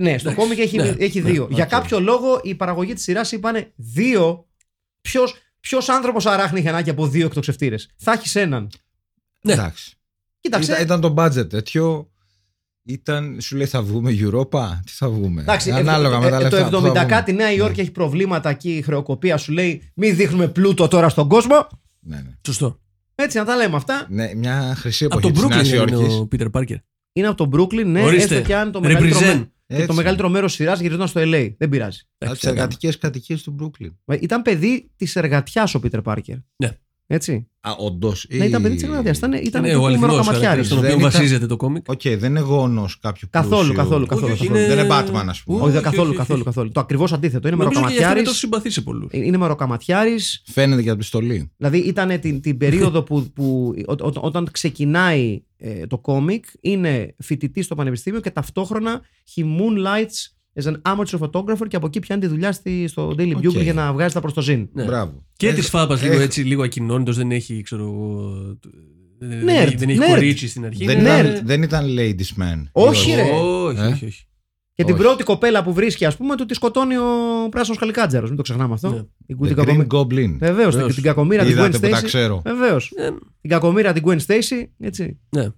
Ναι, στο Εντάξει, κόμικ έχει, ναι, έχει ναι, δύο. Για οκ. κάποιο λόγο η παραγωγή της σειράς είπανε δύο. Ποιος, ποιος άνθρωπος αράχνη είχε ανάγκη από δύο εκτοξευτήρες; Θα έχεις έναν. Ναι. Εντάξει. Κοίταξε. Ήταν, ήταν το budget τέτοιο. Ήταν, σου λέει θα βγούμε Europa, τι θα βγούμε; Εντάξει, Ανάλογα ε, με τα ε, λεφτά. το που θα 70 βγούμε. κάτι Νέα Υόρκη έχει προβλήματα εκεί η χρεοκοπία σου λέει μην δείχνουμε πλούτο τώρα στον κόσμο. Ναι, ναι. Σωστό. Έτσι να τα λέμε αυτά. ναι, μια χρυσή Από εποχή τον της Νέας Brooklyn είναι Υόρκης. ο Πίτερ Πάρκερ. Είναι από το Brooklyn, ναι, Ορίστε. έστω και αν το Represent. μεγαλύτερο, με- και Έτσι. το μεγαλύτερο μέρος σειράς γυριζόταν στο LA. Δεν πειράζει. Από τις εργατικές κατοικίες του Brooklyn. Ε, Ήταν παιδί της εργατιάς ο Πίτερ Πάρκερ. Ναι. Έτσι. Α, όντως. Ναι, ήταν παιδί της εργατιάς. Ήταν, ήταν Είναι ο αληθινός μεροκαματιάρης. χαρακτήρας στον Δεν οποίο ήταν- βασίζεται το κόμικ. Οκ, δεν είναι γόνος κάποιου Καθόλου, πλούσιου. καθόλου, καθόλου. όχι, καθόλου. είναι- Δεν είναι Batman, ας πούμε. Όχι, Όχι, όχι, καθόλου, όχι, καθόλου, όχι. καθόλου. Το ακριβώς αντίθετο. Είναι Νομίζω και γι' αυτό είναι μεροκαματιάρης. τόσο συμπαθής σε πολλούς. Είναι μεροκαματιάρης. Φαίνεται για την πιστολή. Δηλαδή ήταν την, την περίοδο που, που ό- ό- όταν ξεκινάει ε, το κόμικ, είναι φοιτητής στο πανεπιστήμιο και ταυτόχρονα he moonlights as an amateur photographer και από εκεί πιάνει τη δουλειά στη, στο Daily Οκ. Bugle για να βγάζει τα προς το ζήν. Ναι. Μπράβο. Και Ε, τη φάπας λίγο ε, έτσι, λίγο ακοινώνητος, δεν έχει, ξέρω εγώ. Δεν Nerd, έχει, δεν έχει nerd. κορίτσι στην αρχή. Δεν, Είναι- ήταν, δεν ήταν ladies man. Όχι, Ή ρε. Όχι, Ε; όχι, όχι. Και την Όχι. πρώτη κοπέλα που βρίσκει, ας πούμε, του τη σκοτώνει ο πράσινος καλικάτζαρο. Μην το ξεχνάμε αυτό. Ναι. Η The την Green κακομοίρα. Goblin. Βεβαίως, την, Βεβαίως. την κακομοίρα την Gwen Είδατε που τα Stacy. ξέρω. Βεβαίως. Ε, Την κακομοίρα την Gwen Stacy. Έτσι. Ναι.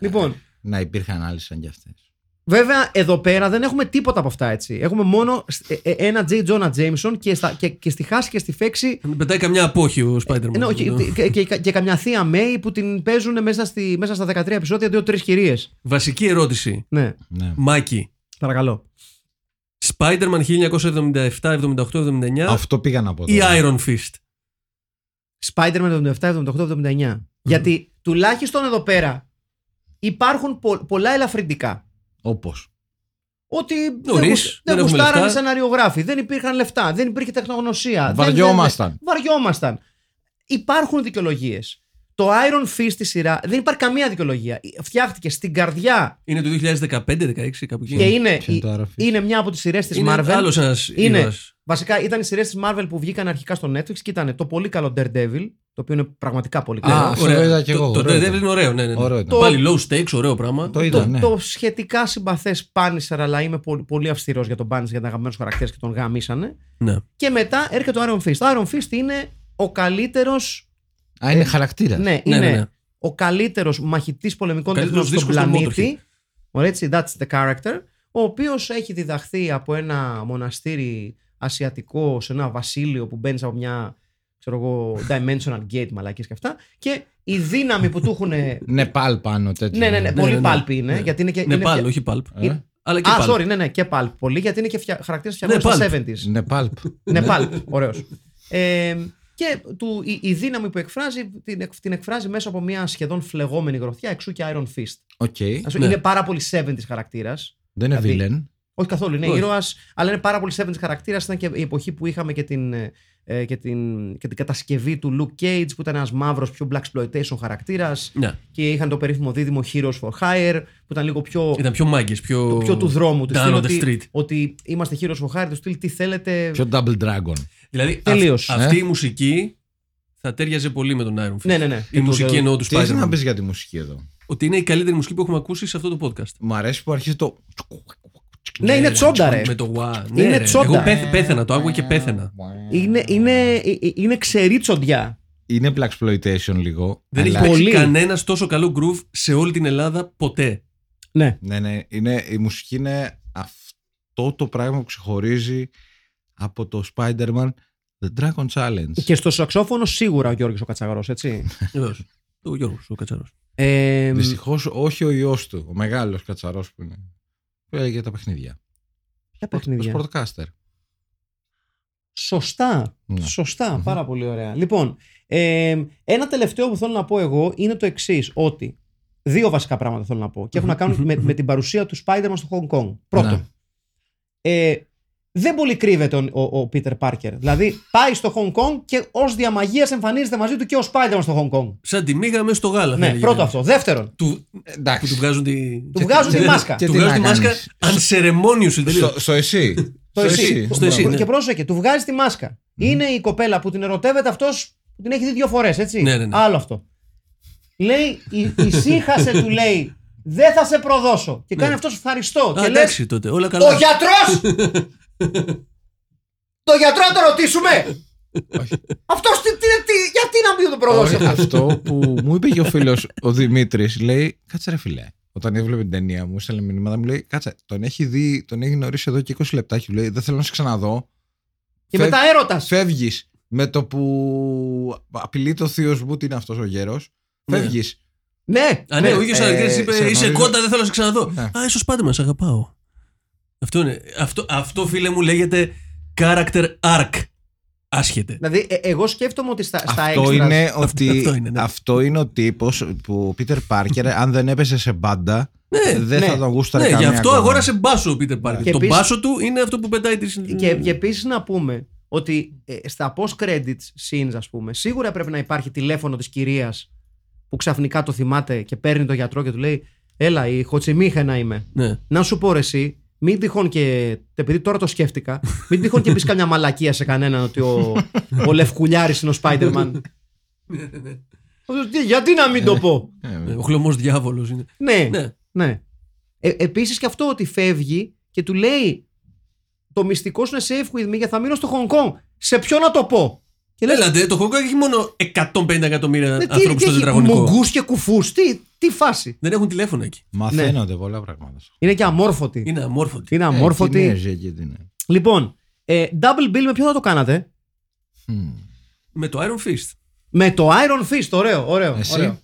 Λοιπόν, Να υπήρχαν άλλες σαν κι αυτές. Βέβαια εδώ πέρα δεν έχουμε τίποτα από αυτά έτσι. Έχουμε μόνο ε, ε, ένα J. Jonah Jameson και, στα, και, και στη χάση και στη φέξη. Δεν πετάει καμιά απόχη ο Spider-Man. Ε, ναι, όχι, και, και, και, και καμιά θεία May που την παίζουν μέσα, στη, μέσα στα 13 επεισόδια δύο-τρεις κυρίες. Βασική ερώτηση. Ναι, Ναι. Μάκη. παρακαλώ. Spider-Man 1977, 78, 79 Αυτό πήγα να πω. ή τώρα. Iron Fist. Spider-Man 77, 78, 79. Γιατί τουλάχιστον εδώ πέρα υπάρχουν πο- πολλά ελαφρυντικά. Όπως. Ότι Νωρίς, δεν, δεν γουσ- δεν έχουμε γουστάρανε λεφτά. σεναριογράφοι, δεν υπήρχαν λεφτά, δεν υπήρχε τεχνογνωσία. δεν- Βαριόμασταν. δεν- Βαριόμασταν. Υπάρχουν δικαιολογίες. Το Iron Fist στη σειρά δεν υπάρχει καμία δικαιολογία. Φτιάχτηκε στην καρδιά Είναι το 2015-16 κάπου εκεί. και είναι, Ποιο είναι το Iron Fist? είναι μια από τις σειρές της Είναι Marvel. άλλος ένας Είναι- ήρωας. Βασικά ήταν οι σειρές της Marvel που βγήκαν αρχικά στο Netflix και ήταν το πολύ καλό Daredevil, το οποίο είναι πραγματικά πολύ Α, καλό. αυτό Ωραία. το είδα κι Το- εγώ, Το ωραίο Daredevil ήταν. είναι ωραίο, ναι, ναι. ναι. Ωραίο ήταν. Πάλι low stakes, ωραίο πράγμα. Το είδα, το, ναι. το σχετικά συμπαθές Punisher, αλλά είμαι πολύ, πολύ αυστηρός για τον Punisher, για τον αγαπημένου χαρακτήρε και τον γαμίσανε. Ναι. Και μετά έρχεται το Iron Fist. Το Iron Fist είναι ο καλύτερο. Α, είναι χαρακτήρας. Ναι, Ναι, είναι ναι, ναι. ο καλύτερος μαχητής πολεμικών Ο τεχνών καλύτερος στον δίσκος στο πλανήτη. Ωραία, έτσι, that's the character. Ο οποίος έχει διδαχθεί από ένα μοναστήρι ασιατικό σε ένα βασίλειο που μπαίνεις από μια ξέρω εγώ, dimensional gate, μαλακίες και αυτά. Και η δύναμη που του έχουν. Νεπάλ πάνω τέτοιο. ναι, ναι, ναι, Ναι, πολύ ναι, ναι. πάλπι είναι. Ναι. Γιατί είναι και, Ναι, είναι πάλι, φτια- όχι pulp. Ε, Αλλά και Α, pulp. sorry, ναι, ναι, και πάλπ. Πολύ, γιατί είναι και φτια... χαρακτήρα Ναι, φτιαγμένου στα pulp. 70s. Νεπάλ. ναι, πάλπ. Ωραίος. Ε, και του, η, η δύναμη που εκφράζει την, εκ- την εκφράζει μέσα από μια σχεδόν φλεγόμενη γροθιά, εξού και Iron Fist. Οκ. Ας πούμε, Ναι. Είναι πάρα πολύ 70s χαρακτήρας. Δεν είναι Δηλαδή- villain. Όχι καθόλου, είναι Όχι. ήρωας, αλλά είναι πάρα πολύ 70s χαρακτήρας. Ήταν και η εποχή που είχαμε και την, ε, και την, και την κατασκευή του Luke Cage, που ήταν ένας μαύρος, πιο blaxploitation χαρακτήρας. Ναι. Και είχαν το περίφημο δίδυμο Heroes for Hire, που ήταν λίγο πιο. Ήταν πιο μάγκες, πιο... το πιο του δρόμου του Down στυλ, on the ότι, street. ότι είμαστε heroes for hire του στυλ τι θέλετε; Πιο Double Dragon. Δηλαδή Τελείως. αυ- αυτή Ε. η μουσική θα τέριαζε πολύ με τον Iron Fist. ναι ναι ναι Η μουσική εννοώ τους Τι έχεις να Spider-Man. πεις για τη μουσική εδώ; Ότι είναι η καλύτερη μουσική που έχουμε ακούσει σε αυτό το podcast. Μου αρέσει που αρχίζει το. Ναι, είναι τσόντα, ρε. Με το γουά. Είναι Ναι, ρε. τσόντα. Εγώ πέθ- πέθαινα, το άκουγα και πέθαινα. Είναι, είναι, ε, ε, είναι ξερή τσοντιά. Είναι black exploitation λίγο. Δεν έχει αλλά- Πολύ. παίξει κανένας τόσο καλό groove σε όλη την Ελλάδα ποτέ. Ναι. Ναι, ναι. Είναι, η μουσική είναι αυτό το πράγμα που ξεχωρίζει από το Spider-Man The Dragon Challenge. Και στο σαξόφωνο σίγουρα ο Γιώργος ο Κατσαγαρός, έτσι. Βεβαίως. Ο Γιώργος, ο Κατσαρός. Ε, Δυστυχώς όχι ο ιός του, ο μεγάλος κατσαρό που είναι. Που έλεγε τα παιχνίδια. ποια Ο παιχνίδια. Sportcaster. Σωστά. Ναι. Σωστά. Πάρα πολύ ωραία. Λοιπόν, ε, ένα τελευταίο που θέλω να πω εγώ είναι το εξής: Ότι δύο βασικά πράγματα θέλω να πω και έχουν να κάνουν με, με την παρουσία του Spider-Man στο Hong Kong. Πρώτον, Ναι. ε, δεν πολύ κρύβεται ο, ο, ο Peter Parker. Δηλαδή, πάει στο Hong Kong και ως διαμαγείας εμφανίζεται μαζί του και ο Spider-Man στο Hong Kong. Σαν τη μίγα μέσα στο γάλα. θα Ναι, έλεγε πρώτο κανείς. αυτό. Δεύτερον, Του, Εντάξει. που του βγάζουν τη. του βγάζουν τη μάσκα. και Του τι βγάζουν τη να μάσκα κάνεις. unceremoniously τελείως. Στο, στο εσύ. Το εσύ. Στο εσύ, Και- ναι. Και πρόσεχε, του βγάζει τη μάσκα. Είναι η κοπέλα που την ερωτεύεται αυτός που την έχει δει δύο φορές, έτσι. Ναι, ναι, ναι. Άλλο αυτό. Λέει, «Η- ησύχασε, του λέει, δεν θα σε προδώσω. Και κάνει Ναι. αυτός ευχαριστώ. Α, και λες, εντάξει τότε, όλα ο καλά. γιατρός! το γιατρό να το ρωτήσουμε! αυτός τι, τι, τι, γιατί να μην τον προδώσει Όχι, αυτός; αυτό που μου είπε και ο φίλος ο Δημήτρης, λέει: Κάτσε ρε φιλέ. Όταν έβλεπε την ταινία μου, έστελνε μηνύματα, μου λέει: Κάτσε, τον έχει δει, τον έχει γνωρίσει εδώ και 20 λεπτά. Μου λέει: Δεν θέλω να σε ξαναδώ. Και μετά έρωτας. Φεύγεις με το που απειλεί το θείος μου, τι είναι αυτός ο γέρος. Ναι. Φεύγεις. Ναι, Α, ναι, ο ίδιος ε, χαρακτήρα είπε: σε Είσαι γνωρίζω. κόντα, δεν θέλω να σε ξαναδώ. Ναι. Α, ίσως πάντα μας αγαπάω. Αυτό είναι. Αυτό, αυτό φίλε μου λέγεται character arc. Άσχετε. Δηλαδή, ε, εγώ σκέφτομαι ότι στα, στα Αυτό extras- είναι, ότι, αυτό είναι, ναι. αυτό είναι ο τύπος που ο Πίτερ Πάρκερ, αν δεν έπεσε σε μπάντα, Ναι, δεν ναι. θα τον γούσταρε Ναι, γι' καμία αυτό ακόμα. αγόρασε μπάσο ο Peter Parker. Και Το επίσης- μπάσο του είναι αυτό που πετάει τη. Και, και επίσης να πούμε ότι ε, στα post-credits scenes, ας πούμε, σίγουρα πρέπει να υπάρχει τηλέφωνο της κυρίας που ξαφνικά το θυμάται και παίρνει τον γιατρό και του λέει: Έλα, η Χοτσιμίχα να είμαι. Ναι. Να σου πω ρε εσύ, μην τυχόν και. Επειδή τώρα το σκέφτηκα, μην τυχόν και πεις καμιά μαλακία σε κανέναν ότι ο, ο Λευκουλιάρης είναι ο Spider-Man. Τι, Γιατί να μην το πω; Ε, Ο χλωμός διάβολος είναι. ναι, Ναι. ναι. Ε, Επίσης και αυτό ότι φεύγει και του λέει το μυστικό σου είναι safe with me και θα μείνω στο Hong Kong. Σε ποιο να το πω; Και λες, Έλατε, το Hong Kong έχει μόνο 150 εκατομμύρια «Ναι, τι- ανθρώπους τι στο έχει, τετραγωνικό. Μουγκούς και κουφούς, τι, τι φάση. Δεν έχουν τηλέφωνο εκεί. Μαθαίνονται πολλά πράγματα. Είναι και αμόρφωτοι. Είναι αμόρφωτοι. Είναι Ε, αμόρφωτοι. Κινέζοι εκεί τι είναι. Λοιπόν, ε, double bill με ποιο θα το κάνατε; Μμμ. Με το Iron Fist. Με το Iron Fist, ωραίο, ωραίο. Εσύ; ωραίο.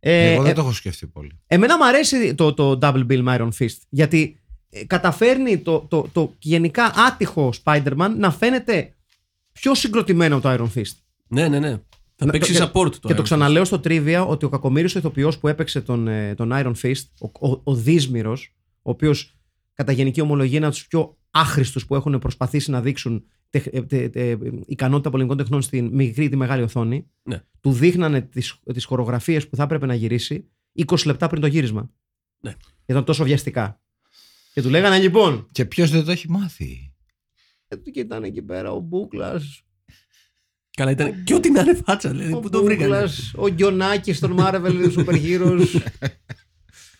Ε, Εγώ δεν ε, το έχω σκεφτεί πολύ. Εμένα μου αρέσει το, το double bill με Iron Fist γιατί ε, καταφέρνει το, το, το γενικά άτυχο Spider-Man να φαίνεται πιο συγκροτημένο από το Iron Fist. Ναι, ναι, ναι. Θα Να- παίξεις και- support το και Iron το Fist. ξαναλέω στο trivia ότι ο κακομύριος ηθοποιός που έπαιξε τον, ε, τον Iron Fist, ο, ο, ο Δύσμυρος, ο οποίος κατά γενική ομολογία είναι από τους πιο άχρηστους που έχουν προσπαθήσει να δείξουν τεχ, ε, τε- τε- ικανότητα πολεμικών τεχνών στην μικρή ή τη μεγάλη οθόνη, Ναι. του δείχνανε τις, τις χορογραφίες που θα έπρεπε να γυρίσει 20 λεπτά πριν το γύρισμα. Ναι. Ήταν τόσο βιαστικά. Και του λέγανε λοιπόν, Και ποιος δεν το έχει μάθει; Ε, και ήταν εκεί πέρα ο Μπούκλας, Καλά, ήταν. Και ό,τι να είναι φάτσα, δηλαδή. ο Πού το βρήκανε. Μπούκλας, ο Γκιονάκης των Marvel Super Heroes,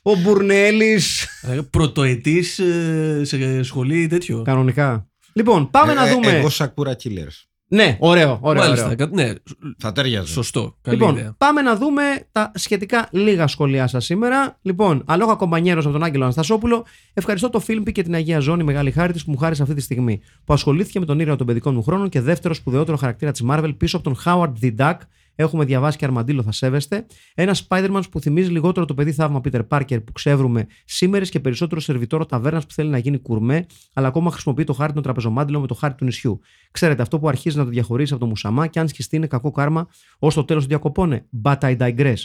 ο Μπουρνέλης, Πρωτοετής ε, σε σχολή τέτοιο. κανονικά. Λοιπόν, πάμε Ε, να ε, δούμε. Εγώ Sakura Killers. Ναι, ωραίο, ωραίο. Μάλιστα. ωραίο. κα- Ναι, Θα ταιριάζει. σωστό. Καλή Λοιπόν, ιδέα. πάμε να δούμε τα σχετικά λίγα σχολεία σας σήμερα. Λοιπόν, αλόγα κομπανιέρος από τον Άγγελο Αναστασόπουλο. Ευχαριστώ το Φίλμπι και την Αγία Ζώνη, μεγάλη χάρη της που μου χάρισε αυτή τη στιγμή. Που ασχολήθηκε με τον ήρωα των παιδικών μου χρόνων και δεύτερο σπουδαιότερο χαρακτήρα της Marvel πίσω από τον Howard the Duck. Έχουμε διαβάσει και αρμαντήλο, θα σέβεστε. Ένα Spider-Man που θυμίζει λιγότερο το παιδί θαύμα Peter Parker που ξεύρουμε σήμερα και περισσότερο σερβιτόρο ταβέρνας που θέλει να γίνει κουρμέ, αλλά ακόμα χρησιμοποιεί το χάρτη των τραπεζομάντιλων με το χάρτη του νησιού. Ξέρετε, αυτό που αρχίζει να το διαχωρίσει από το μουσαμά και αν σκιστεί είναι κακό κάρμα ως το τέλος του διακοπώνε. But I digress.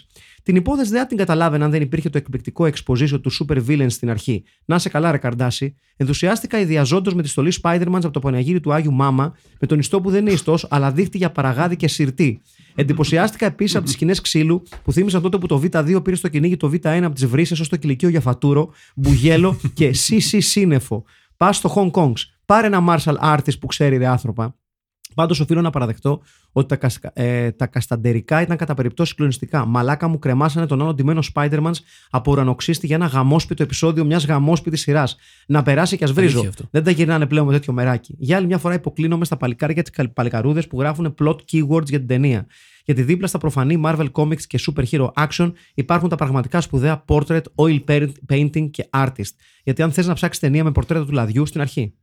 Την υπόθεση δεν θα την καταλάβαινα αν δεν υπήρχε το εκπληκτικό exposition του super villain στην αρχή. Να σε καλά, ρε Καρντάση. Ενθουσιάστηκα ιδιαζόντως με τη στολή Spider-Man από το πανηγύρι του Άγιου Μάμα, με τον ιστό που δεν είναι ιστός, αλλά δείχτη για παραγάδι και σιρτή. Εντυπωσιάστηκα επίσης από τις σκηνές ξύλου που θύμισαν τότε που το Β2 πήρε στο κυνήγι το Β1 από τις βρύσες ως το κηλικείο για φατούρο, μπουγέλο και CC σύννεφο. Πας στο Hong Kong, πάρε ένα martial artist που ξέρει ρε άνθρωπα Πάντως, οφείλω να παραδεχτώ ότι τα, κασκα- ε, τα κασταντερικά ήταν κατά περιπτώσει συγκλονιστικά. Μαλάκα μου κρεμάσανε τον άλλο ντυμένο Spider-Man από ουρανοξύστη για ένα γαμόσπιτο επεισόδιο μιας γαμόσπιτης σειράς. Να περάσει και ας βρίζω. Αλήθεια αυτό. Δεν τα γυρνάνε πλέον με τέτοιο μεράκι. Για άλλη μια φορά υποκλίνομαι στα παλικάρια τη παλικαρούδες που γράφουν plot keywords για την ταινία. Γιατί δίπλα στα προφανή Marvel Comics και Super Hero Action υπάρχουν τα πραγματικά σπουδαία portrait, oil painting και artist. Γιατί αν θες να ψάξεις ταινία με πορτρέτα του λαδιού στην αρχή.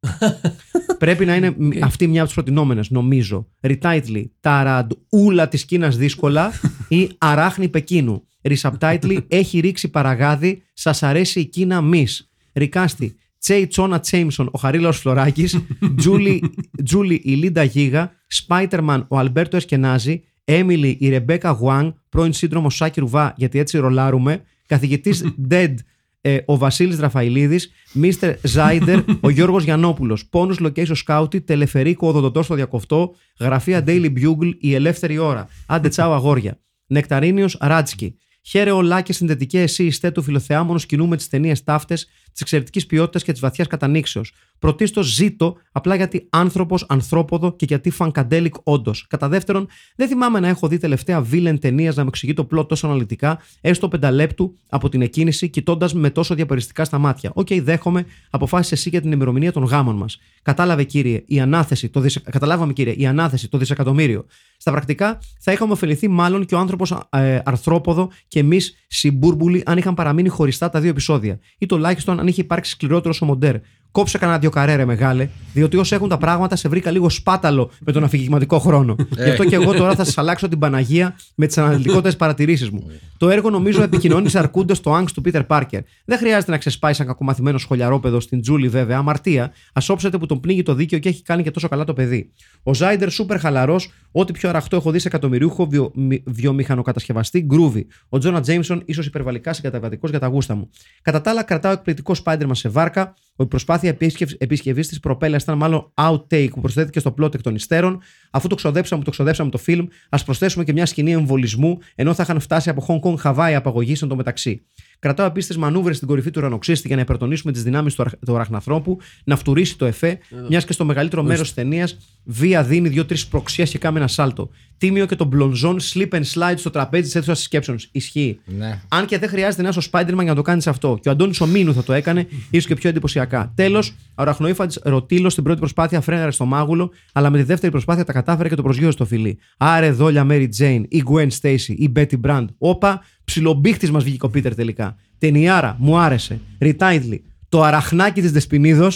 Πρέπει να είναι μ- αυτή μια από τις προτεινόμενες, νομίζω. Retitle, Ταραντούλα της Κίνας δύσκολα ή Αράχνη Πεκίνου. Resubtitle, Έχει ρίξει παραγάδι, Σας αρέσει η Κίνα μης. Recasting, Τζέι Τζόνα Τζέιμσον, ο Χαρίλαος Φλωράκης, Τζούλι, Τζούλι η Λίντα Γίγα, Spider-Man ο Αλμπέρτο Εσκενάζη, Έμιλι η Ρεμπέκα Γουάνγκ, πρώην σύντροφος Σάκη Ρουβά, γιατί έτσι ρολάρουμε, καθηγητής Dead ε, ο Βασίλης Ραφαηλίδης, Μίστερ Ζάιντερ, ο Γιώργος Γιαννόπουλος, Bonus Location Scouting, Τελεφερίκο Οδοντοτός στο Διακοφτό, Γραφεία Daily Bugle, Η Ελεύθερη Ώρα, Άντε Τσάου Αγόρια, Νεκταρίνιος Ράτσκι, Χαίρε ολά και συνδετικές εσύ ιστέ του φιλοθεάμονος κοινού με τις ταινίες ταύτες, της εξαιρετικής ποιότητας και της βαθιάς κατανύξεως. Πρωτίστως ζήτω απλά γιατί άνθρωπος, ανθρώποδο και γιατί funkadelic όντως. Κατά δεύτερον, δεν θυμάμαι να έχω δει τελευταία villain ταινίας να με εξηγεί το plot τόσο αναλυτικά, έστω πενταλέπτου από την εκκίνηση, κοιτώντας με τόσο διαπεραστικά στα μάτια. Οκ, δέχομαι, αποφάσισε εσύ για την ημερομηνία των γάμων μας. Κατάλαβε, κύριε, η ανάθεση, το δισε... Καταλάβαμε, κύριε, η ανάθεση, το δισεκατομμύριο. Στα πρακτικά, θα είχαμε ωφεληθεί μάλλον και ο άνθρωπος ε, αρθρόποδο και εμείς συμπούρμπουλοι αν είχαν παραμείνει χωριστά τα δύο επεισόδια. Ή τουλάχιστον αν είχε υπάρξει σκληρότερο ο Μοντέρ. Κόψε κανένα δύο καρέρε μεγάλε, διότι όσο έχουν τα πράγματα σε βρήκα λίγο σπάταλο με τον αφηγηματικό χρόνο. Γι' αυτό και εγώ τώρα θα σας αλλάξω την Παναγία με τις αναλυτικότερες παρατηρήσεις μου. Το έργο νομίζω επικοινώνησε αρκούνται στο Angst του Πίτερ Πάρκερ. Δεν χρειάζεται να ξεσπάει σαν κακομαθημένος σχολιαρόπεδο στην Τζούλη, βέβαια. Αμαρτία. Α όψετε που τον πνίγει το δίκαιο και έχει κάνει και τόσο καλά το παιδί. Ο Ζάιντερ σούπερ χαλαρός, ό,τι πιο αραχτό έχω δει σε εκατομμυριούχο βιο, μη- βιομηχανοκατασκευαστή, γκρούβι. Ο Τζόνα Τζέιμσον, ίσως υπερβαλικά συγκαταβατικός για τα γούστα μου. Κατά τα άλλα, κρατάω εκπληκτικό Spider-Man σε βάρκα. Η προσπάθεια επισκευής της προπέλα ήταν μάλλον outtake που προσθέθηκε στο plot εκ των υστέρων. Αφού το ξοδέψαμε, το ξοδέψαμε το film, ας προσθέσουμε και μια σκηνή εμβολισμού, ενώ θα είχαν φτάσει από Hong Kong Χαβάη απαγωγή εν τω μεταξύ. Κρατάω επίση τι μανούβρες στην κορυφή του ουρανοξύστη για να υπερτονίσουμε τις δυνάμεις του, αρ- του αραχναθρώπου, να φτουρήσει το εφέ, μιας και στο μεγαλύτερο μέρος της ταινίας βία δίνει δύο-τρεις προξιέ και κάμε ένα σάλτο. Τίμιο και τον μπλονζόν slip and slide στο τραπέζι της αίθουσας σκέψεων. Ισχύει. Ναι. Αν και δεν χρειάζεται να είσαι ο Spider-Man για να το κάνεις αυτό. Και ο Αντώνης ο Μίνου θα το έκανε, ίσως και πιο εντυπωσιακά. Τέλος, ο Ραχνοήφαντ Ρωτήλο στην πρώτη προσπάθεια φρέναρε στο μάγουλο, αλλά με τη δεύτερη προσπάθεια τα κατάφερε και το προσγείωσε στο φιλί. Άρε δόλια Mary Jane ή Gwen Stacy ή Betty Brand. Όπα, ψιλομπίχτης μας βγήκε ο Πίτερ τελικά. Ταινιάρα, μου άρεσε. Retitle. Το αραχνάκι της Δεσποινίδος.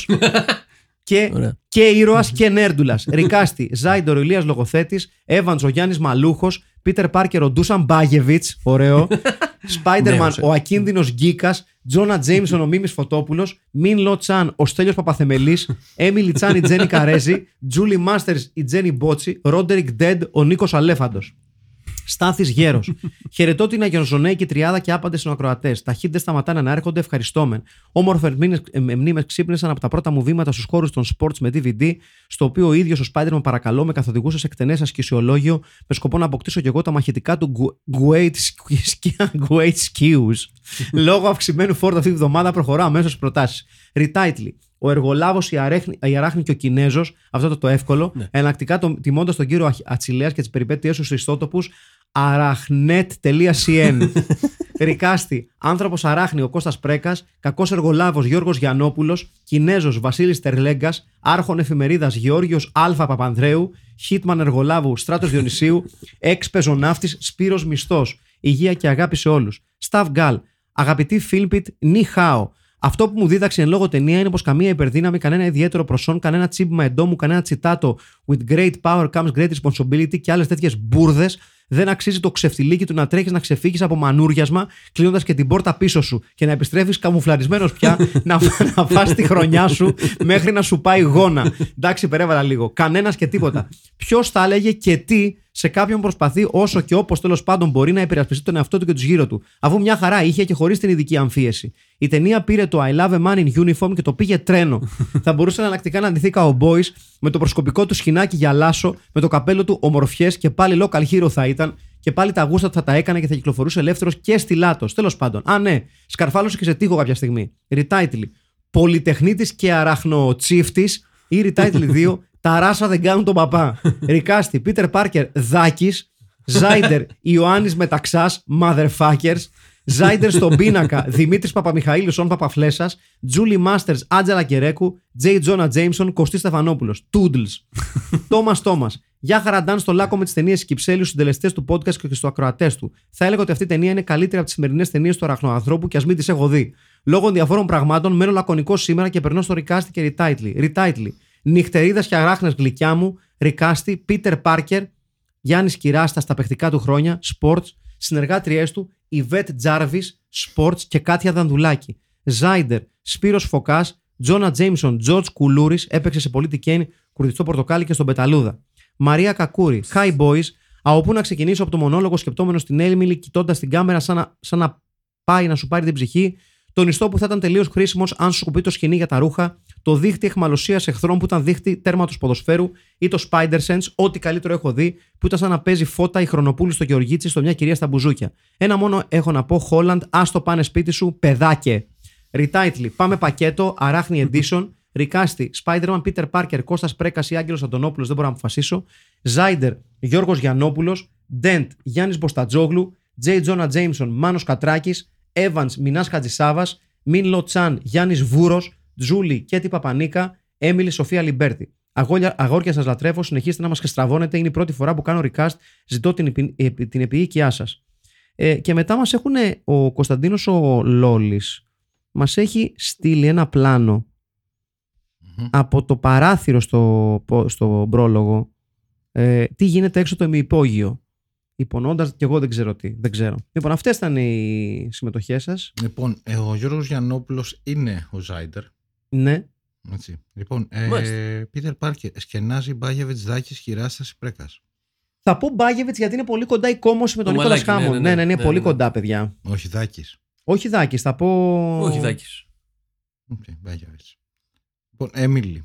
και, Ωραία. και ήρωας και νέρντουλας. Recasting, Ζάιντορ, ο Ηλίας Λογοθέτης, Εύαν, ο Γιάννης Μαλούχος, Πίτερ Πάρκερ, ο Ντούσαν Μπάγεβιτς, ωραίο. Spider-Man, Νέος, ε. ο ακίνδυνος Γκίκας, Τζόνα Τζέιμσον, ο Μίμης Φωτόπουλος, Μιν Λο Τσάν, ο Στέλιος Παπαθεμελής, Έμιλι Τσάν, η Τζένι Καρέζη, Τζούλι Μάστερς, η Τζένι Μπότσι, Ρόντερικ Ντέντ, ο Νίκος Αλέφαντος. Στάθης Γέρος. Χαιρετώ την Αγιοζωνέικη τριάδα και άπαντες συνοακροατές. Τα χίτ δεν σταματάνε να έρχονται, ευχαριστώμεν. Όμορφες μνήμες ξύπνησαν από τα πρώτα μου βήματα στους χώρους των sports με DVD, στο οποίο ο ίδιος ο Spider-Man παρακαλώ με καθοδηγούσε σε εκτενές ασκησιολόγιο με σκοπό να αποκτήσω κι εγώ τα μαχητικά του Great Great Skills. Λόγω αυξημένου φόρτου αυτή τη βδομάδα προχωράω αμέσως στις προτάσεις. Retitle. Ο εργολάβος, η, αρέχνη- η αράχνη και ο Κινέζος, αυτό το, το εύκολο, Ναι. εναλλακτικά το, τιμώντας τον κύριο Ατσιλέας και τις περιπέτειές τους στους ιστότοπους arachnet.cn. Recasting, άνθρωπος αράχνη ο Κώστας Πρέκας, κακός εργολάβος Γιώργος Γιαννόπουλος, Κινέζος Βασίλης Τερλέγκας, άρχων εφημερίδας Γεώργιος Α. Παπανδρέου, Hitman εργολάβου Στράτος Διονυσίου, εξ πεζοναύτης Σπύρος Μισθός. Υγεία και αγάπη σε όλους. Σταβ Γκάλ, αγαπητοί Φίλμπιτ 你好. Αυτό που μου δίδαξε εν λόγω ταινία είναι πως καμία υπερδύναμη, κανένα ιδιαίτερο προσόν, κανένα τσίμπημα εντόμου, κανένα τσιτάτο with great power comes great responsibility και άλλες τέτοιες μπουρδες δεν αξίζει το ξεφτιλίκι του να τρέχεις να ξεφύγεις από μανούριασμα, κλείνοντας και την πόρτα πίσω σου και να επιστρέφεις καμουφλαρισμένος πια να, να φας τη χρονιά σου μέχρι να σου πάει γόνα. Εντάξει, υπερέβαλα λίγο. Κανένας και τίποτα. Ποιος θα έλεγε και τι σε κάποιον προσπαθεί όσο και όπως τέλος πάντων μπορεί να υπερασπιστεί τον εαυτό του και τους γύρω του, αφού μια χαρά είχε και χωρίς την ειδική αμφίεση. Η ταινία πήρε το I love a man in uniform και το πήγε τρένο. θα μπορούσε εναλλακτικά να αντιθεί cowboys με το προσκοπικό του σχοινάκι για λάσο, με το καπέλο του ομορφιές και πάλι local hero θα ήταν και πάλι τα γούστα του θα τα έκανε και θα κυκλοφορούσε ελεύθερος και στυλάτο. Τέλος πάντων. Α, ναι, σκαρφάλωσε και σε τείχο κάποια στιγμή. Retitle. Πολυτεχνίτης και αραχνοτσίφτη ή Retitle 2. Τα ράσα δεν κάνουν τον παπά. Ρικάστη, Πίτερ Πάρκερ, Δάκη. Ζάιντερ, Ιωάννης Μεταξάς, motherfuckers. Ζάιντερ στον πίνακα, Δημήτρης Παπαμιχαήλου, Σον Παπαφλέσσα. Τζούλι Μάστερς, Άτζελα Κερέκου. Τζέι Τζόνα Τζέιμσον, Κωστή Στεφανόπουλος. Τούντλς. Τόμας Τόμας. Γεια χαραντάν στο λάκκο με τις ταινίες Κυψέλιου, συντελεστές του podcast και στους ακροατές του. Θα έλεγα ότι αυτή η ταινία είναι καλύτερη από τις σημερινές ταινίες του αραχνοανθρώπου και ας μην τις έχω δει. Λόγω διαφόρων πραγμάτων μένω λακωνικός σήμερα και περνώ στο Ρικάστη και Ριτάιτλι. Ριτάιτλι. Νυχτερίδα και αράχνες γλυκιά μου. Ρικάστη, Πίτερ Πάρκερ, Γιάννης Κυράστα στα παιχτικά του χρόνια, Sports, συνεργάτριές του, Ιβέτ Τζάρβις, Sports και Κάτια Δανδουλάκη. Ζάιντερ, Σπύρος Φωκάς, Τζόνα Τζέιμσον, Τζορτζ Κουλούρης, έπαιξε σε Πολίτη Κέιν, κουρδιστό πορτοκάλι και στον Πεταλούδα. Μαρία Κακούρη, Hi Boys, από πού να ξεκινήσω από το μονόλογο σκεπτόμενο στην Έμιλι, κοιτώντας την κάμερα σαν να, σαν να πάει να σου πάρει την ψυχή, τον ιστό που θα ήταν τελείως χρήσιμος αν σου κοπεί το σκοινί για τα ρούχα, το δίχτυ αιχμαλωσίας εχθρών που ήταν δίχτυ τέρματο ποδοσφαίρου ή το Spider Sense, ό,τι καλύτερο έχω δει, που ήταν σαν να παίζει φώτα η Χρονοπούλου στο Γεωργίτση στο μια κυρία στα μπουζούκια. Ένα μόνο έχω να πω, Holland, ας το πάνε σπίτι σου, παιδάκι. Retitle, πάμε πακέτο, αράχνη edition. Recasting, Spider-Man, Peter Parker, Κώστας Πρέκας ή Άγγελος Αντωνόπουλος, δεν μπορώ να αποφασίσω. Ζάιντερ, Γιώργος Γιαννόπουλος. Ντέντ, Γιάννης Μποσταντζόγλου. Τζέι Τζόνα Τζέιμσον, Μάνος Κατράκης. Evans, Μινάς Χατζησάβας. Μιν Λοτσάν, Γιάννης Βούρος. Τζούλη, Κέτι Παπανίκα. Έμιλη Σοφία Λιμπέρτη. Αγόρια, αγόρια σας λατρεύω, συνεχίστε να μας ξεστραβώνετε. Είναι η πρώτη φορά που κάνω recast. Ζητώ την, επι, επι- την επιείκειά σας. Ε, και μετά μας έχουν ο Κωνσταντίνος ο Λόλης. Μας έχει στείλει ένα πλάνο από το παράθυρο στο, πο- στο πρόλογο ε, τι γίνεται έξω το ημιυπόγειο; Υπονοώντα και εγώ δεν ξέρω τι. Δεν ξέρω. Λοιπόν, αυτές ήταν οι συμμετοχές σας. Λοιπόν, ε, ο Γιώργος Γιαννόπουλος είναι ο Ζάιντερ. Ναι. Έτσι. Λοιπόν, ε, Μάλιστα. Πίτερ Πάρκερ, σκενάζει Μπάγεβιτς Δάκης Χειράσταση Πρέκας. Θα πω Μπάγεβιτς γιατί είναι πολύ κοντά η κόμμωση με τον Το Νίκολα μαλάκι, ναι, Χάμοντ. ναι, Ναι, ναι. ναι, είναι Ναι, πολύ ναι, ναι. κοντά, παιδιά. Όχι Δάκης. Όχι Δάκης, θα πω. Όχι, Δάκης. Οκ, Μπάγεβιτς. Λοιπόν, Έμιλι.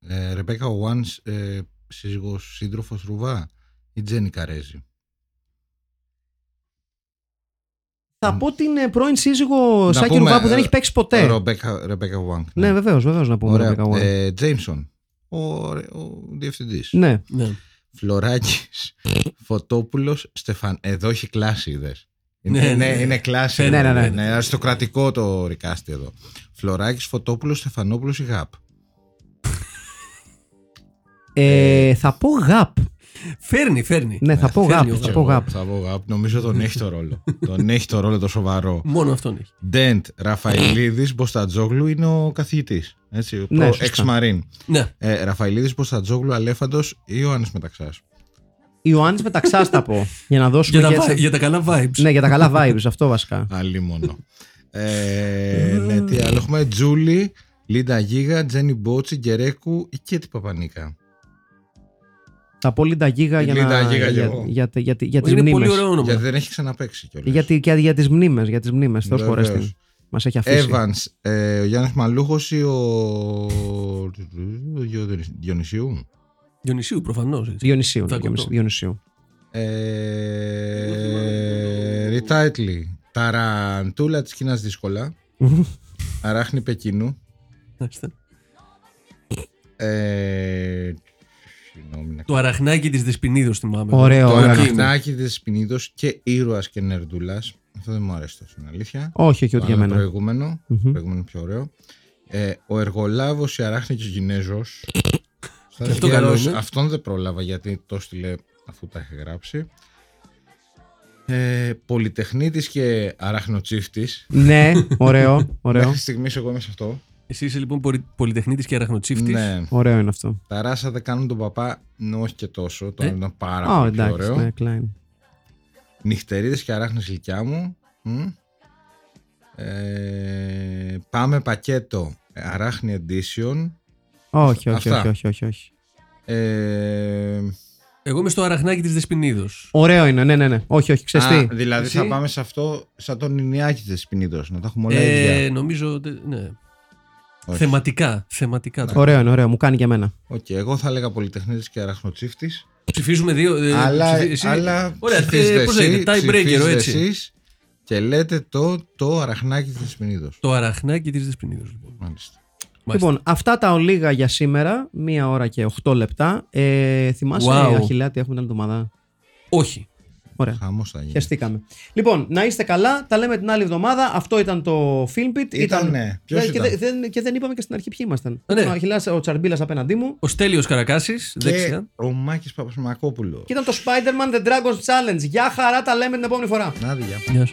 Ε, Ρεμπέκα Ουάνγκ, ε, σύζυγος σύντροφος Ρουβά ή Τζένι Καρέζη. Θα πω την ε, πρώην σύζυγο Να Σάκη πούμε, Ρουβά που δεν ε, έχει παίξει ποτέ. Ρεμπέκα, Ρεμπέκα Ουάνγκ. Ναι, βεβαίως, βεβαίως να πούμε. Ωραία. Ρεμπέκα Ουάνγκ. Ε, Τζέιμσον. Ο, ο διευθυντής. Ναι. Ναι. Φλωράκης, Φωτόπουλος, Στεφαν. Εδώ έχει κλάση, είδες. Είναι, Ναι, είναι, ναι. είναι κλάση. Ναι, εδώ. ναι, ναι. Είναι αριστοκρατικό το ρικάστη εδώ. Φλωράκης, Φωτόπουλος, Στεφανόπουλος ή Γαπ; Ε, θα πω γαπ. Φέρνει, φέρνει. Ναι, θα πω φέρνει γαπ. ο Θα Γαπ. πω γαπ. Θα πω Γαπ. Νομίζω τον έχει το ρόλο. τον έχει το ρόλο το σοβαρό. Μόνο αυτόν έχει. Ντέντ, Ραφαηλίδης, Μποστατζόγλου είναι ο καθηγητής. Έτσι, ο Ναι, προ- σωστά. εξ-μαρίν. Ναι. Ε, Ραφαηλίδης, Μποστατζόγλου, Αλέφαντος ή Ιωάννης Μεταξάς. Ιωάννης Μεταξάς θα πω. Για να δώσουμε. Για τα, και- vi- για τα καλά vibes. Ναι, για τα καλά vibes, αυτό βασικά. Άλλη μόνο. ε, ναι, τι άλλο έχουμε; Τζούλη, Λίντα Γίγα, Τζένι Μπότσι, Γκερέκου ή Κέτι Παπανίκα. Θα πω Λίντα Γίγα για, Λίντα να, Γίγα κι για, εγώ. για, για, για, για τις Είναι πολύ μνήμες. ωραίο όνομα. Γιατί δεν έχει ξαναπαίξει κιόλας. Για, τη- για, για τις μνήμες, για τις μνήμες. Θεός Βεβαίως. σχωρέσ' τη. Μας έχει αφήσει. Evans, ε, ο Γιάννης Μαλούχος ή ο, ο Γιο- Διονυσίου. Διονυσίου προφανώς. Διονυσίου. Θα ναι, κοντώ. Διονυσίου. Ε, Ριτάιτλι. Ταραντούλα της Κίνας δύσκολα. Αράχνη Πεκίνου. Ε, συγγνώμη, να Το αραχνάκι της Δεσπινίδο θυμάμαι. Ωραίο, Το ωραίο. Αραχνάκι της Πινίδος και ήρωας και νερντούλας. Αυτό δεν μου αρέσει τόσο, είναι αλήθεια. Όχι, όχι, Το ούτε για άλλο μένα. προηγούμενο. Μμμ. προηγούμενο πιο ωραίο. Ε, ο Εργολάβος, η Αράχνη και ο Κινέζος. Στα Και αυτό δικαίωνα, καλό είναι. Αυτόν δεν πρόλαβα γιατί το στείλε αφού τα είχε γράψει. Ε, πολυτεχνίτης και αραχνοτσίφτης. Ναι, ωραίο, ωραίο. Μέχρι στιγμής εγώ είμαι σε αυτό. Εσύ είσαι λοιπόν πολυτεχνίτης και αραχνοτσίφτης. Ναι. Ωραίο είναι αυτό. Τα ράσα δεν κάνουν τον παπά, ναι, όχι και τόσο. Το Ε. άλλο ήταν πάρα Α, πολύ πιο εντάξει, ωραίο. ναι, Klein. Νυχτερίδες και αράχνες γλυκιά μου. Μμ. Ε, πάμε πακέτο ε, αράχνη edition. Όχι, όχι, Αυτά. όχι, όχι, όχι, όχι. Ε, Εγώ είμαι στο αραχνάκι της Δεσποινίδος. Ωραίο είναι, ναι, ναι, ναι. Όχι, όχι, ξέρεις α, τι. δηλαδή Εσύ; θα πάμε σε αυτό σαν το αραχνάκι της Δεσποινίδος, να τα έχουμε όλα ίδια. Ε, νομίζω. τε- Ναι. Όχι. Θεματικά. θεματικά το- Ωραίο είναι, ωραίο. Μου κάνει και εμένα. Οκ, εγώ θα έλεγα πολυτεχνίτης και αραχνοτσίφτης. Ψηφίζουμε δύο. ε, αλλά ψηφί- εσύ- αλλά Ωραία, ψηφίζετε ε, πώς εσύ, λέγεται, tie breaker, ψηφίζετε έτσι. εσείς και λέτε το, το αραχνάκι της Πινίδος. Το αραχνάκι της Δεσπινίδο. Λοιπόν. Μάλιστα. Λοιπόν, αυτά τα ολίγα για σήμερα. Μία ώρα και 8 λεπτά. Ε, θυμάσαι, Wow. Αχιλέα, τι έχουμε την άλλη εβδομάδα; Όχι. Ωραία. Χαμός θα γίνει. Λοιπόν, να είστε καλά. Τα λέμε την άλλη εβδομάδα. Αυτό ήταν το Filmpit. Ήταν. Ναι. ναι ήταν... Και, δεν, είπαμε και στην αρχή ποιοι ήμασταν. Ναι. Ο Αχιλά, ο Τσαρμπίλας απέναντί μου. Ο Στέλιος Καρακάσης. Δεξιά. Ο Μάκης Παπασμακόπουλο. Και ήταν το Spider-Man The Dragon's Challenge. Γεια χαρά, τα λέμε την επόμενη φορά. Να δει, γεια. Γεια